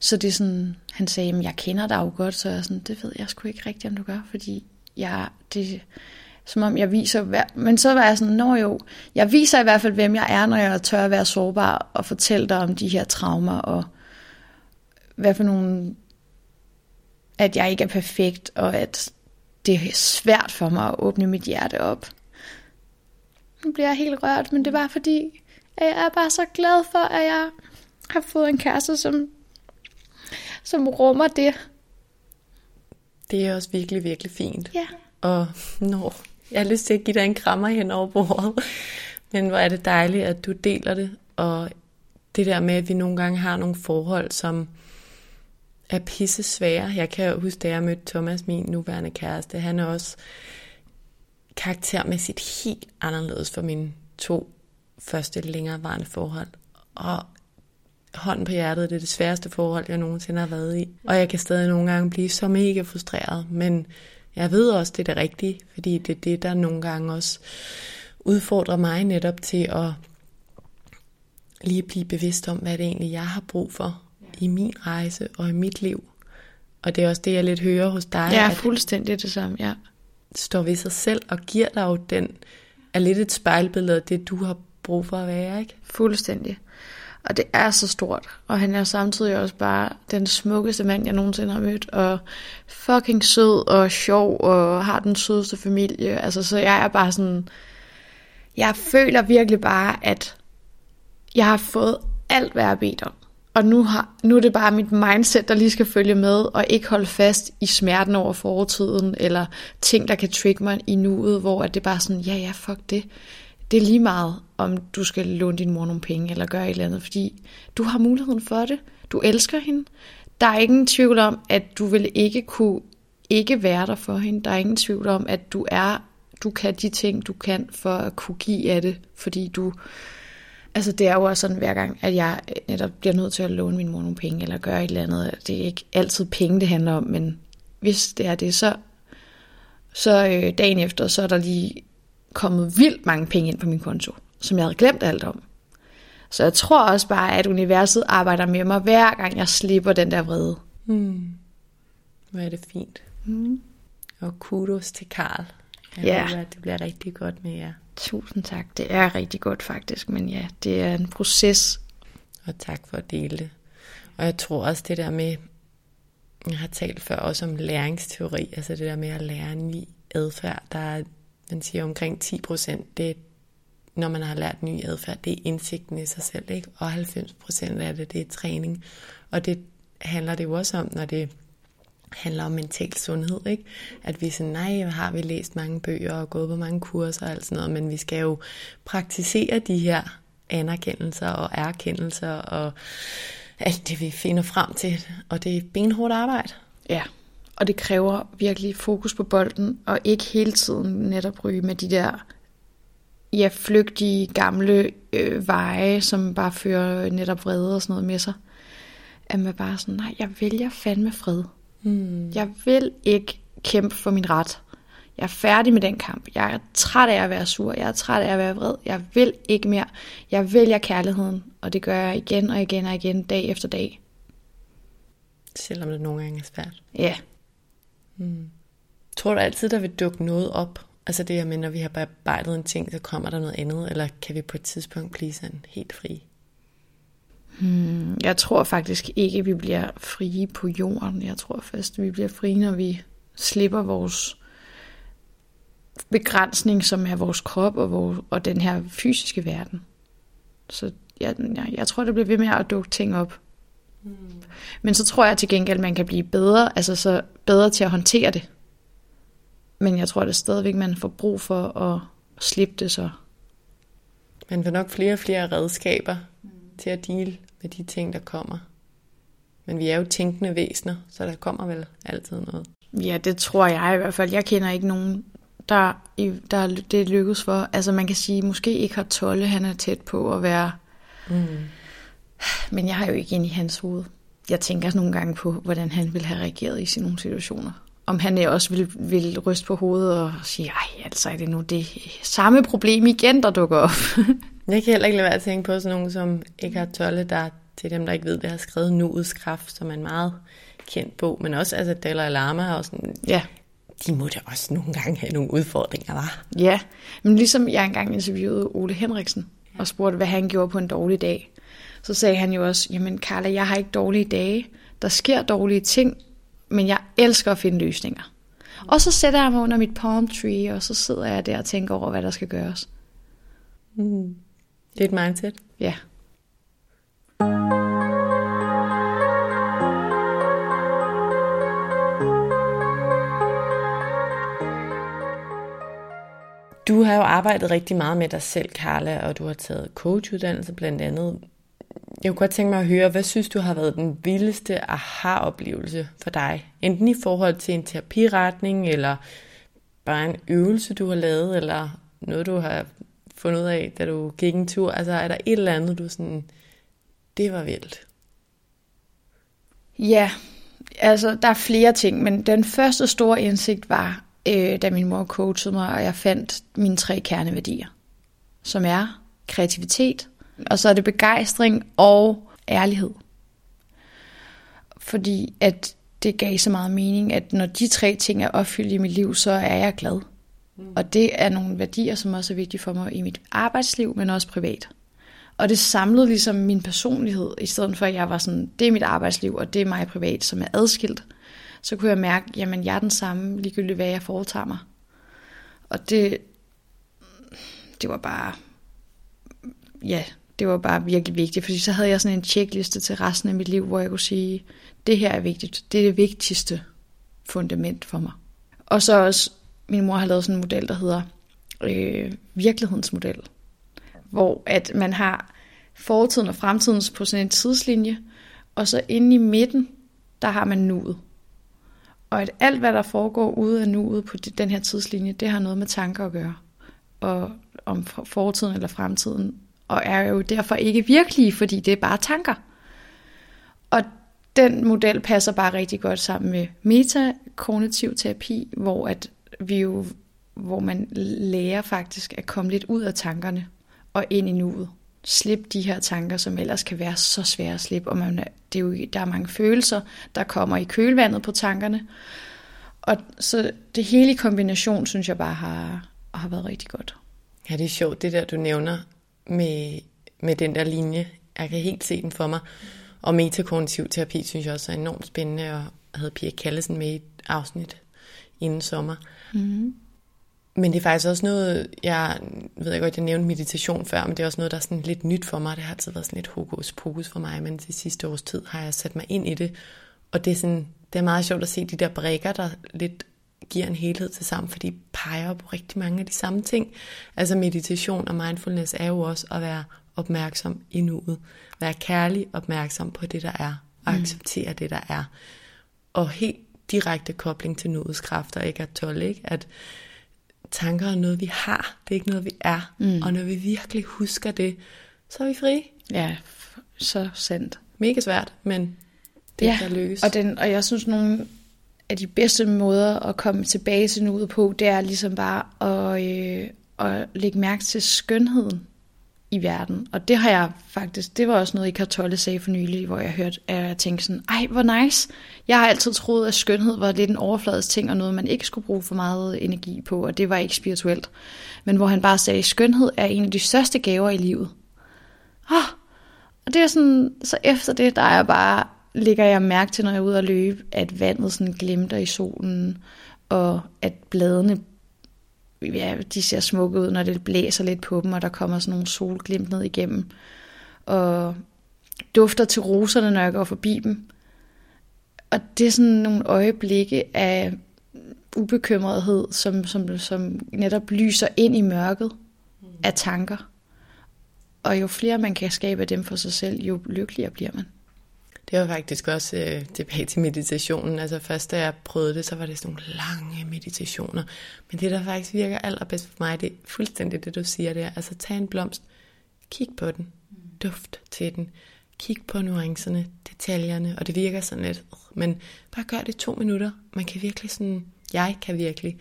Så det er sådan, han sagde, jeg kender dig jo godt, så jeg er sådan, det ved jeg sgu ikke rigtigt, om du gør, fordi jeg, det, som om jeg viser, men så var jeg sådan, nå jo, jeg viser i hvert fald, hvem jeg er, når jeg tør at være sårbar, og fortælle dig om de her traumer, og hvad for nogle, at jeg ikke er perfekt, og at det er svært for mig at åbne mit hjerte op nu bliver jeg helt rørt, men det var fordi, at jeg er bare så glad for, at jeg har fået en kæreste, som, som rummer det. Det er også virkelig, virkelig fint. Ja. Og nå, jeg har lyst til at give dig en krammer hen over bordet. Men hvor er det dejligt, at du deler det. Og det der med, at vi nogle gange har nogle forhold, som er pisse svære. Jeg kan huske, da jeg mødte Thomas, min nuværende kæreste, han er også karaktermæssigt helt anderledes for mine to første længerevarende forhold. Og hånden på hjertet, det er det sværeste forhold, jeg nogensinde har været i. Og jeg kan stadig nogle gange blive så mega frustreret, men jeg ved også, det er det rigtige, fordi det er det, der nogle gange også udfordrer mig netop til at lige blive bevidst om, hvad det egentlig jeg har brug for i min rejse og i mit liv. Og det er også det, jeg lidt hører hos dig. Ja, fuldstændig det samme, ja står ved sig selv og giver dig jo den, er lidt et spejlbillede af det, du har brug for at være, ikke? Fuldstændig. Og det er så stort. Og han er samtidig også bare den smukkeste mand, jeg nogensinde har mødt. Og fucking sød og sjov og har den sødeste familie. Altså, så jeg er bare sådan... Jeg føler virkelig bare, at jeg har fået alt, hvad jeg har bedt om. Og nu, har, nu er det bare mit mindset, der lige skal følge med, og ikke holde fast i smerten over fortiden, eller ting, der kan trigge mig i nuet, hvor at det bare er sådan, ja, ja, fuck det. Det er lige meget, om du skal låne din mor nogle penge, eller gøre et eller andet, fordi du har muligheden for det. Du elsker hende. Der er ingen tvivl om, at du vil ikke kunne ikke være der for hende. Der er ingen tvivl om, at du er, du kan de ting, du kan for at kunne give af det, fordi du, altså det er jo også sådan hver gang, at jeg netop bliver nødt til at låne min mor nogle penge, eller gøre et eller andet. Det er ikke altid penge, det handler om, men hvis det er det, så, så øh, dagen efter, så er der lige kommet vildt mange penge ind på min konto, som jeg havde glemt alt om. Så jeg tror også bare, at universet arbejder med mig, hver gang jeg slipper den der vrede. Hmm. Hvor er det fint. Mm. Og kudos til Karl. Jeg Ja. håber, at det bliver rigtig godt med jer. Tusind tak. Det er rigtig godt faktisk, men ja, det er en proces. Og tak for at dele det. Og jeg tror også det der med, jeg har talt før også om læringsteori, altså det der med at lære en ny adfærd, der er, man siger omkring 10 procent, det er, når man har lært ny adfærd, det er indsigten i sig selv, ikke? og 90 procent af det, det er træning. Og det handler det jo også om, når det handler om mental sundhed, ikke? At vi sådan, nej, har vi læst mange bøger og gået på mange kurser og alt sådan noget, men vi skal jo praktisere de her anerkendelser og erkendelser og alt det, vi finder frem til. Og det er benhårdt arbejde. Ja, og det kræver virkelig fokus på bolden, og ikke hele tiden netop ryge med de der ja, flygtige gamle øh, veje, som bare fører netop vrede og sådan noget med sig. At man bare sådan, nej, jeg vælger fandme fred. Hmm. Jeg vil ikke kæmpe for min ret. Jeg er færdig med den kamp. Jeg er træt af at være sur. Jeg er træt af at være vred. Jeg vil ikke mere. Jeg vælger kærligheden, og det gør jeg igen og igen og igen, dag efter dag. Selvom det nogle gange er svært. Ja, Tror du altid, der vil dukke noget op? Altså det her med, når vi har bearbejdet en ting, så kommer der noget andet, eller kan vi på et tidspunkt blive sådan helt fri? Jeg tror faktisk ikke, at vi bliver frie på jorden. Jeg tror først, at vi bliver frie, når vi slipper vores begrænsning, som er vores krop og, vores, og den her fysiske verden. Så jeg, jeg, jeg tror, det bliver ved med at dukke ting op. Men så tror jeg til gengæld, at man kan blive bedre, altså så bedre til at håndtere det. Men jeg tror, det er stadigvæk, man får brug for at slippe det så. Man får nok flere og flere redskaber mm. til at deal med de ting, der kommer. Men vi er jo tænkende væsener, så der kommer vel altid noget. Ja, det tror jeg i hvert fald. Jeg kender ikke nogen, der, der det lykkes for. Altså man kan sige, måske ikke har Tolle, han er tæt på at være... Mm. Men jeg har jo ikke ind i hans hoved. Jeg tænker nogle gange på, hvordan han ville have reageret i sådan nogle situationer. Om han også ville, ville ryste på hovedet og sige, ej, altså er det nu det samme problem igen, der dukker op. Jeg kan heller ikke lade være at tænke på sådan nogen som Eckhart Tolle, der til dem, der ikke ved det, har skrevet Nuets Kraft, som er en meget kendt bog, men også altså Dalai Lama og sådan, ja, de må da også nogle gange have nogle udfordringer, var. Ja, men ligesom jeg engang interviewede Ole Henriksen og spurgte, hvad han gjorde på en dårlig dag, så sagde han jo også, jamen Carla, jeg har ikke dårlige dage. Der sker dårlige ting, men jeg elsker at finde løsninger. Og så sætter jeg mig under mit palm tree, og så sidder jeg der og tænker over, hvad der skal gøres. Det er et mindset? Ja. Du har jo arbejdet rigtig meget med dig selv, Carla, og du har taget coachuddannelse blandt andet. Jeg kunne godt tænke mig at høre, hvad synes du har været den vildeste aha-oplevelse for dig? Enten i forhold til en terapiretning, eller bare en øvelse, du har lavet, eller noget, du har fundet ud af, da du gik en tur? Altså er der et eller andet, du sådan, det var vildt? Ja, altså der er flere ting, men den første store indsigt var, øh, da min mor coachede mig, og jeg fandt mine tre kerneværdier, som er kreativitet, og så er det begejstring og ærlighed. Fordi at det gav så meget mening, at når de tre ting er opfyldt i mit liv, så er jeg glad. Mm. Og det er nogle værdier, som også er vigtige for mig i mit arbejdsliv, men også privat. Og det samlede ligesom min personlighed, i stedet for at jeg var sådan, det er mit arbejdsliv, og det er mig privat, som er adskilt. Så kunne jeg mærke, jamen jeg er den samme, ligegyldigt hvad jeg foretager mig. Og det, det var bare, ja, det var bare virkelig vigtigt, fordi så havde jeg sådan en checkliste til resten af mit liv, hvor jeg kunne sige, det her er vigtigt, det er det vigtigste fundament for mig. Og så også, min mor har lavet sådan en model, der hedder øh, virkelighedens model, hvor at man har fortiden og fremtiden på sådan en tidslinje, og så inde i midten, der har man nuet. Og at alt, hvad der foregår ude af nuet på den her tidslinje, det har noget med tanker at gøre. Og om fortiden eller fremtiden. Og er jo derfor ikke virkelige, fordi det er bare tanker. Og den model passer bare rigtig godt sammen med metakognitiv terapi, hvor at vi jo, hvor man lærer faktisk at komme lidt ud af tankerne og ind i nuet. Slip de her tanker, som ellers kan være så svære at slippe. Og man, det er jo, der er mange følelser, der kommer i kølvandet på tankerne. Og så det hele i kombination, synes jeg bare har, har været rigtig godt. Ja, det er sjovt, det der du nævner med, med den der linje. Jeg kan helt se den for mig. Og metakognitiv terapi synes jeg også er enormt spændende, og havde Pia Kallesen med i et afsnit inden sommer. Mm. Men det er faktisk også noget, jeg ved jeg godt, jeg nævnte meditation før, men det er også noget, der er sådan lidt nyt for mig. Det har altid været sådan lidt hokus pokus for mig, men til sidste års tid har jeg sat mig ind i det. Og det er, sådan, det er meget sjovt at se de der brækker, der lidt giver en helhed til sammen, for de peger på rigtig mange af de samme ting. Altså meditation og mindfulness er jo også at være opmærksom i nuet. Være kærlig opmærksom på det, der er, og mm. acceptere det, der er. Og helt direkte kobling til nuets kræfter, ikke at tåle, ikke? At tanker er noget, vi har. Det er ikke noget, vi er. Mm. Og når vi virkelig husker det, så er vi fri. Ja, så sandt. Mega svært, men det ja, kan lykkes. Og, den, og jeg synes, nogle af de bedste måder at komme tilbage til nuet på, det er ligesom bare at, øh, at lægge mærke til skønheden i verden. Og det har jeg faktisk, det var også noget, Ikar Tolle sagde for nylig, hvor jeg hørte, at jeg tænkte sådan, ej, hvor nice. Jeg har altid troet, at skønhed var lidt en overfladisk ting, og noget, man ikke skulle bruge for meget energi på, og det var ikke spirituelt. Men hvor han bare sagde, at skønhed er en af de største gaver i livet. Oh, og det er sådan, så efter det, der er jeg bare, ligger jeg mærke til, når jeg er ude og løbe, at vandet sådan glimter i solen, og at bladene ja, de ser smukke ud, når det blæser lidt på dem, og der kommer sådan nogle solglimt ned igennem. Og dufter til roserne, når jeg går forbi dem. Og det er sådan nogle øjeblikke af ubekymrethed, som, som, som netop lyser ind i mørket af tanker. Og jo flere man kan skabe af dem for sig selv, jo lykkeligere bliver man. Det var faktisk også øh, tilbage til meditationen. Altså først da jeg prøvede det, så var det sådan nogle lange meditationer. Men det, der faktisk virker allerbedst for mig, det er fuldstændig det, du siger der. Altså tag en blomst, kig på den, duft til den, kig på nuancerne, detaljerne, og det virker sådan lidt, men bare gør det to minutter. Man kan virkelig sådan, jeg kan virkelig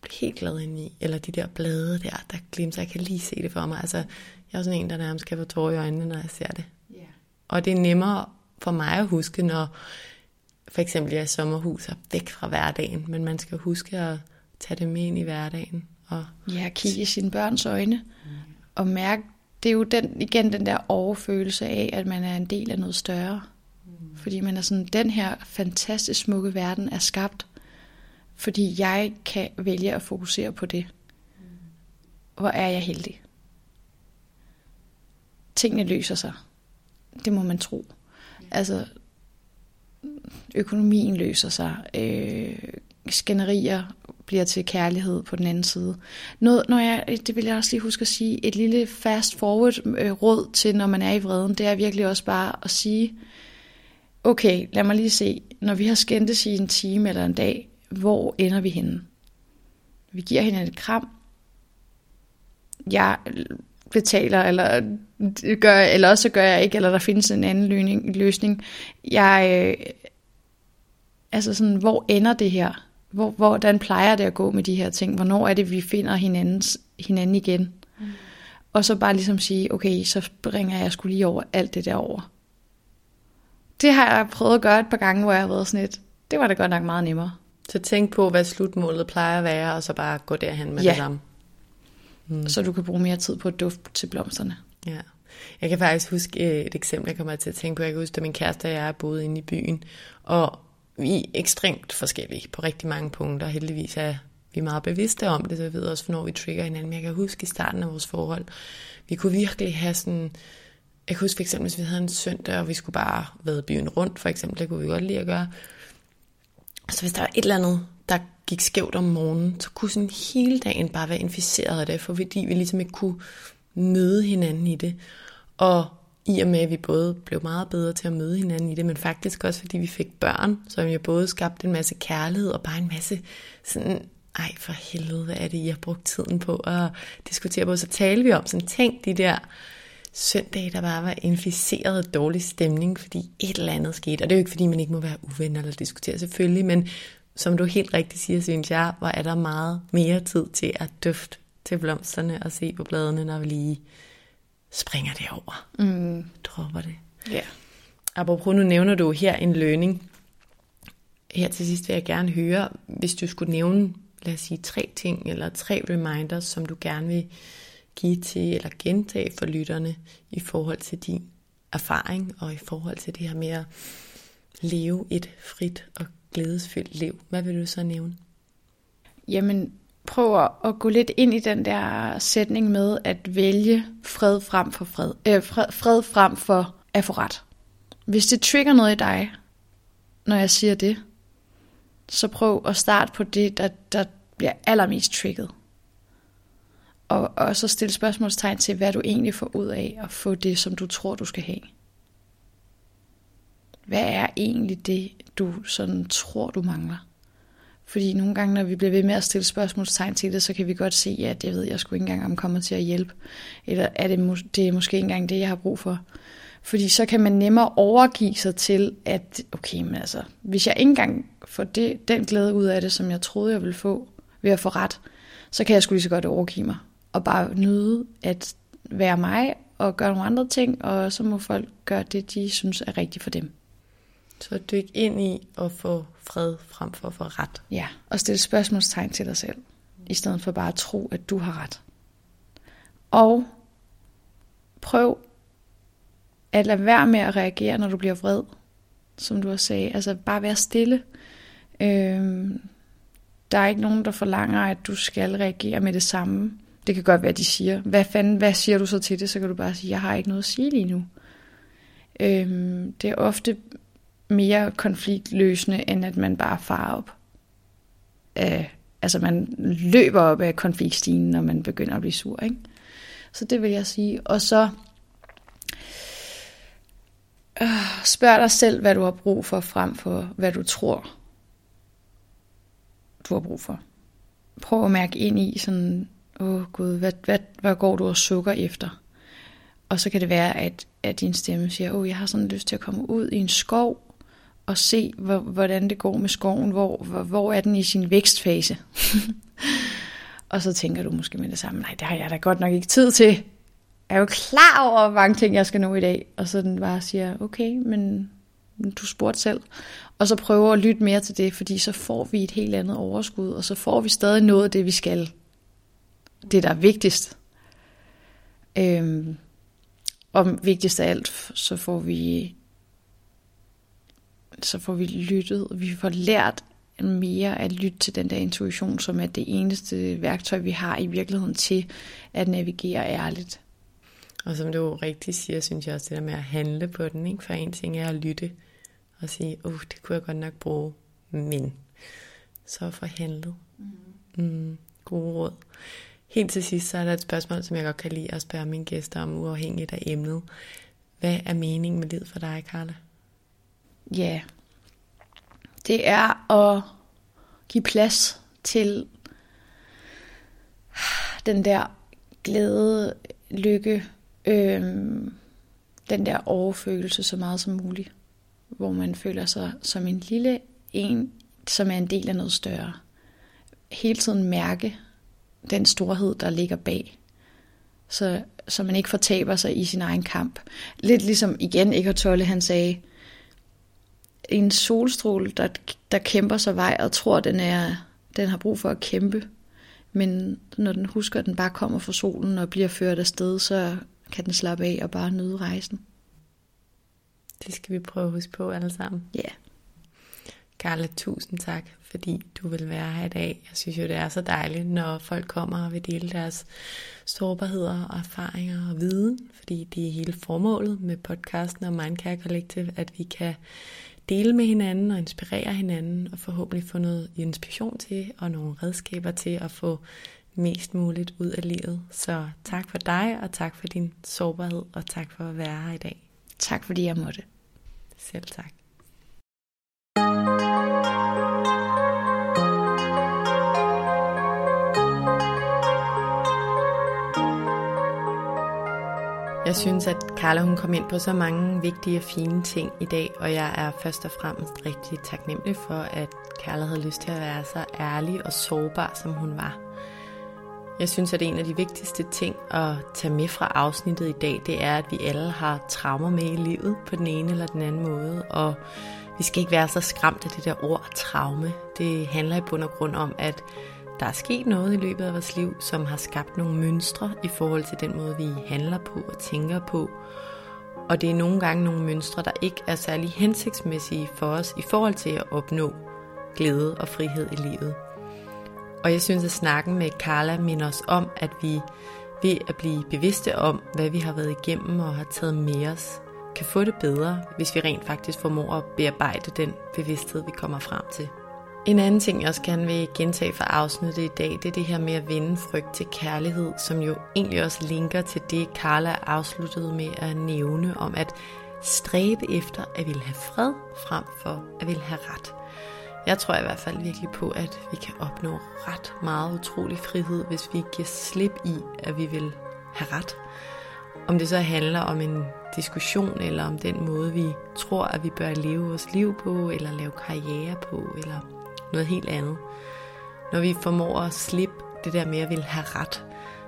blive helt glad ind i, eller de der blade der, der glimter, jeg kan lige se det for mig. Altså, jeg er sådan en, der nærmest kan få tårer i øjnene, når jeg ser det. Yeah. Og det er nemmere for mig at huske, når for eksempel jeg sommerhus er væk fra hverdagen, men man skal huske at tage det med ind i hverdagen. Og ja, kigge i sine børns øjne mm. og mærke, det er jo den, igen den der overfølelse af, at man er en del af noget større. Mm. Fordi man er sådan, den her fantastisk smukke verden er skabt, fordi jeg kan vælge at fokusere på det. Mm. Hvor er jeg heldig. tingene løser sig. Det må man tro. Altså, økonomien løser sig. Øh, skænderier bliver til kærlighed på den anden side. Noget, når jeg, det vil jeg også lige huske at sige, et lille fast forward øh, råd til, når man er i vreden, det er virkelig også bare at sige, okay, lad mig lige se, når vi har skændtes i en time eller en dag, hvor ender vi henne? Vi giver hende et kram. Jeg betaler, eller, gør, eller også gør jeg ikke, eller der findes en anden løsning. Jeg, øh, altså sådan, hvor ender det her? Hvor, hvordan plejer det at gå med de her ting? Hvornår er det, vi finder hinandens, hinanden igen? Mm. Og så bare ligesom sige, okay, så bringer jeg skulle lige over alt det der over. Det har jeg prøvet at gøre et par gange, hvor jeg har været sådan et, det var da godt nok meget nemmere. Så tænk på, hvad slutmålet plejer at være, og så bare gå derhen med ja. det samme. Mm. Så du kan bruge mere tid på at dufte til blomsterne. Ja. Jeg kan faktisk huske øh, et eksempel, jeg kommer til at tænke på. Jeg kan huske, at min kæreste og jeg boede inde i byen, og vi er ekstremt forskellige på rigtig mange punkter. Heldigvis er vi meget bevidste om det, så vi ved også, hvornår vi trigger hinanden. Men jeg kan huske i starten af vores forhold, vi kunne virkelig have sådan... Jeg kan huske for eksempel, hvis vi havde en søndag, og vi skulle bare være byen rundt, for eksempel, det kunne vi godt lide at gøre. Så hvis der var et eller andet, der gik skævt om morgenen, så kunne sådan hele dagen bare være inficeret af det, for fordi vi ligesom ikke kunne møde hinanden i det. Og i og med, at vi både blev meget bedre til at møde hinanden i det, men faktisk også fordi vi fik børn, som jo både skabte en masse kærlighed og bare en masse sådan, ej for helvede, hvad er det, I har brugt tiden på at diskutere på. Så talte vi om sådan, tænk de der søndage, der bare var inficeret af dårlig stemning, fordi et eller andet skete. Og det er jo ikke, fordi man ikke må være uven eller diskutere selvfølgelig, men som du helt rigtigt siger, synes jeg, hvor er der meget mere tid til at dufte til blomsterne og se på bladene, når vi lige springer det over. Mm. Dropper det. Ja. Yeah. Apropos, nu nævner du her en lønning. Her til sidst vil jeg gerne høre, hvis du skulle nævne, lad os sige, tre ting, eller tre reminders, som du gerne vil give til, eller gentage for lytterne, i forhold til din erfaring, og i forhold til det her med at leve et frit og glædesfyldt liv. Hvad vil du så nævne? Jamen, prøv at gå lidt ind i den der sætning med at vælge fred frem for fred, øh, fred, fred frem for at få ret. Hvis det trigger noget i dig, når jeg siger det, så prøv at starte på det, der, der bliver allermest trigget. Og, og så stille spørgsmålstegn til, hvad du egentlig får ud af at få det, som du tror, du skal have. Hvad er egentlig det, du sådan tror, du mangler? Fordi nogle gange, når vi bliver ved med at stille spørgsmålstegn til det, så kan vi godt se, at jeg ved, jeg skulle ikke engang om kommer til at hjælpe. Eller er det, det er måske ikke engang det, jeg har brug for. Fordi så kan man nemmere overgive sig til, at okay, men altså, hvis jeg ikke engang får det, den glæde ud af det, som jeg troede, jeg ville få ved at få ret, så kan jeg sgu lige så godt overgive mig. Og bare nyde at være mig og gøre nogle andre ting, og så må folk gøre det, de synes er rigtigt for dem. Så dyk ind i at få fred frem for at få ret. Ja, og stille spørgsmålstegn til dig selv, i stedet for bare at tro, at du har ret. Og prøv at lade være med at reagere, når du bliver vred, som du har sagt. Altså bare være stille. Øhm, der er ikke nogen, der forlanger, at du skal reagere med det samme. Det kan godt være, at de siger, hvad fanden, hvad siger du så til det? Så kan du bare sige, jeg har ikke noget at sige lige nu. Øhm, det er ofte mere konfliktløsende, end at man bare farer op. Øh, altså man løber op af konfliktstigen, når man begynder at blive sur. Ikke? Så det vil jeg sige. Og så øh, spørg dig selv, hvad du har brug for, frem for hvad du tror, du har brug for. Prøv at mærke ind i sådan, åh oh gud, hvad, hvad, hvad går du og sukker efter? Og så kan det være, at, at din stemme siger, åh, oh, jeg har sådan lyst til at komme ud i en skov, og se, hvordan det går med skoven, hvor, hvor, hvor er den i sin vækstfase. og så tænker du måske med det samme, nej, det har jeg da godt nok ikke tid til. Jeg er jo klar over, hvor mange ting jeg skal nå i dag. Og så den bare siger, okay, men du spurgte selv. Og så prøver at lytte mere til det, fordi så får vi et helt andet overskud, og så får vi stadig noget af det, vi skal. Det, der er vigtigst. Øhm, og vigtigst af alt, så får vi så får vi lyttet, vi får lært mere at lytte til den der intuition, som er det eneste værktøj, vi har i virkeligheden til at navigere ærligt. Og som du rigtig siger, synes jeg også det der med at handle på den. Ikke? For en ting er at lytte og sige, uh, det kunne jeg godt nok bruge, men så for handlet. Mm. Mm, gode råd. Helt til sidst, så er der et spørgsmål, som jeg godt kan lide at spørge mine gæster om, uafhængigt af emnet. Hvad er meningen med livet for dig, Karla? Ja, yeah. det er at give plads til den der glæde, lykke, øh, den der overfølelse så meget som muligt. Hvor man føler sig som en lille en, som er en del af noget større. Hele tiden mærke den storhed, der ligger bag. Så, så man ikke fortaber sig i sin egen kamp. Lidt ligesom igen Eckhart Tolle, han sagde, en solstråle, der, der kæmper sig vej og tror, den, er, den har brug for at kæmpe. Men når den husker, at den bare kommer fra solen og bliver ført afsted, så kan den slappe af og bare nyde rejsen. Det skal vi prøve at huske på alle sammen. Ja. Yeah. Carla, tusind tak, fordi du vil være her i dag. Jeg synes jo, det er så dejligt, når folk kommer og vil dele deres sårbarheder og erfaringer og viden, fordi det er hele formålet med podcasten og Mindcare Collective, at vi kan dele med hinanden og inspirere hinanden og forhåbentlig få noget inspiration til og nogle redskaber til at få mest muligt ud af livet. Så tak for dig, og tak for din sårbarhed, og tak for at være her i dag. Tak fordi jeg måtte. Selv tak. Jeg synes, at Carla hun kom ind på så mange vigtige og fine ting i dag, og jeg er først og fremmest rigtig taknemmelig for, at Carla havde lyst til at være så ærlig og sårbar, som hun var. Jeg synes, at en af de vigtigste ting at tage med fra afsnittet i dag, det er, at vi alle har traumer med i livet på den ene eller den anden måde, og vi skal ikke være så skræmt af det der ord traume. Det handler i bund og grund om, at der er sket noget i løbet af vores liv, som har skabt nogle mønstre i forhold til den måde, vi handler på og tænker på. Og det er nogle gange nogle mønstre, der ikke er særlig hensigtsmæssige for os i forhold til at opnå glæde og frihed i livet. Og jeg synes, at snakken med Carla minder os om, at vi ved at blive bevidste om, hvad vi har været igennem og har taget med os, kan få det bedre, hvis vi rent faktisk formår at bearbejde den bevidsthed, vi kommer frem til. En anden ting, jeg også gerne vil gentage fra afsnittet i dag, det er det her med at vende frygt til kærlighed, som jo egentlig også linker til det, Carla afsluttede med at nævne om at stræbe efter at ville have fred frem for at ville have ret. Jeg tror i hvert fald virkelig på, at vi kan opnå ret meget utrolig frihed, hvis vi giver slip i, at vi vil have ret. Om det så handler om en diskussion, eller om den måde, vi tror, at vi bør leve vores liv på, eller lave karriere på, eller noget helt andet. Når vi formår at slippe det der med at ville have ret,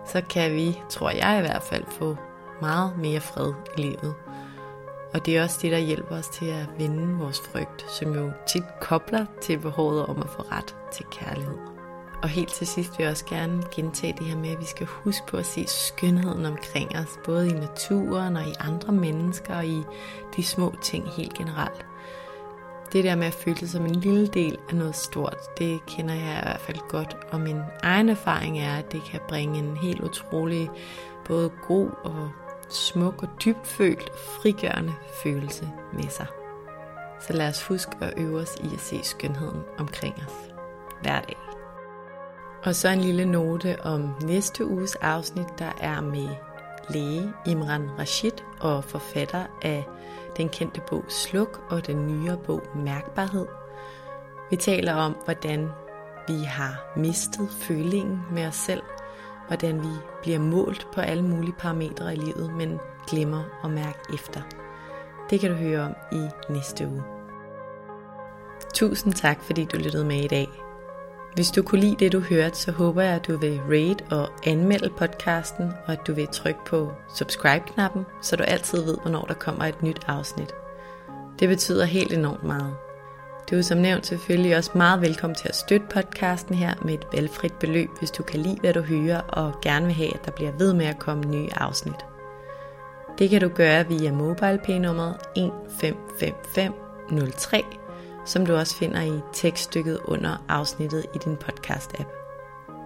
så kan vi, tror jeg i hvert fald, få meget mere fred i livet. Og det er også det, der hjælper os til at vinde vores frygt, som jo tit kobler til behovet om at få ret til kærlighed. Og helt til sidst vil jeg også gerne gentage det her med, at vi skal huske på at se skønheden omkring os, både i naturen og i andre mennesker og i de små ting helt generelt. Det der med at føle sig som en lille del af noget stort, det kender jeg i hvert fald godt. Og min egen erfaring er, at det kan bringe en helt utrolig både god og smuk og dybfølt frigørende følelse med sig. Så lad os huske at øve os i at se skønheden omkring os hver dag. Og så en lille note om næste uges afsnit, der er med læge Imran Rashid og forfatter af den kendte bog Sluk og den nyere bog Mærkbarhed. Vi taler om, hvordan vi har mistet følingen med os selv, hvordan vi bliver målt på alle mulige parametre i livet, men glemmer at mærke efter. Det kan du høre om i næste uge. Tusind tak, fordi du lyttede med i dag. Hvis du kunne lide det, du hørte, så håber jeg, at du vil rate og anmelde podcasten, og at du vil trykke på subscribe-knappen, så du altid ved, hvornår der kommer et nyt afsnit. Det betyder helt enormt meget. Du er som nævnt selvfølgelig også meget velkommen til at støtte podcasten her med et valgfrit beløb, hvis du kan lide, hvad du hører, og gerne vil have, at der bliver ved med at komme nye afsnit. Det kan du gøre via MobilePay-nummeret 155503 som du også finder i tekststykket under afsnittet i din podcast-app.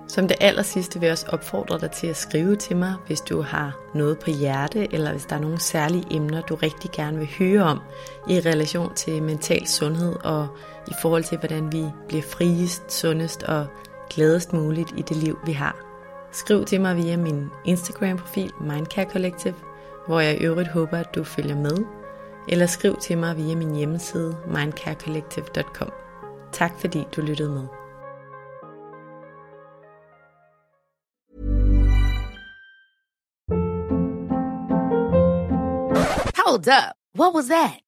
Som det aller sidste vil jeg også opfordre dig til at skrive til mig, hvis du har noget på hjerte, eller hvis der er nogle særlige emner, du rigtig gerne vil høre om i relation til mental sundhed og i forhold til, hvordan vi bliver friest, sundest og gladest muligt i det liv, vi har. Skriv til mig via min Instagram-profil Mindcare Collective, hvor jeg i øvrigt håber, at du følger med, eller skriv til mig via min hjemmeside mindcarecollective.com. Tak fordi du lyttede med. Hold up. What was that?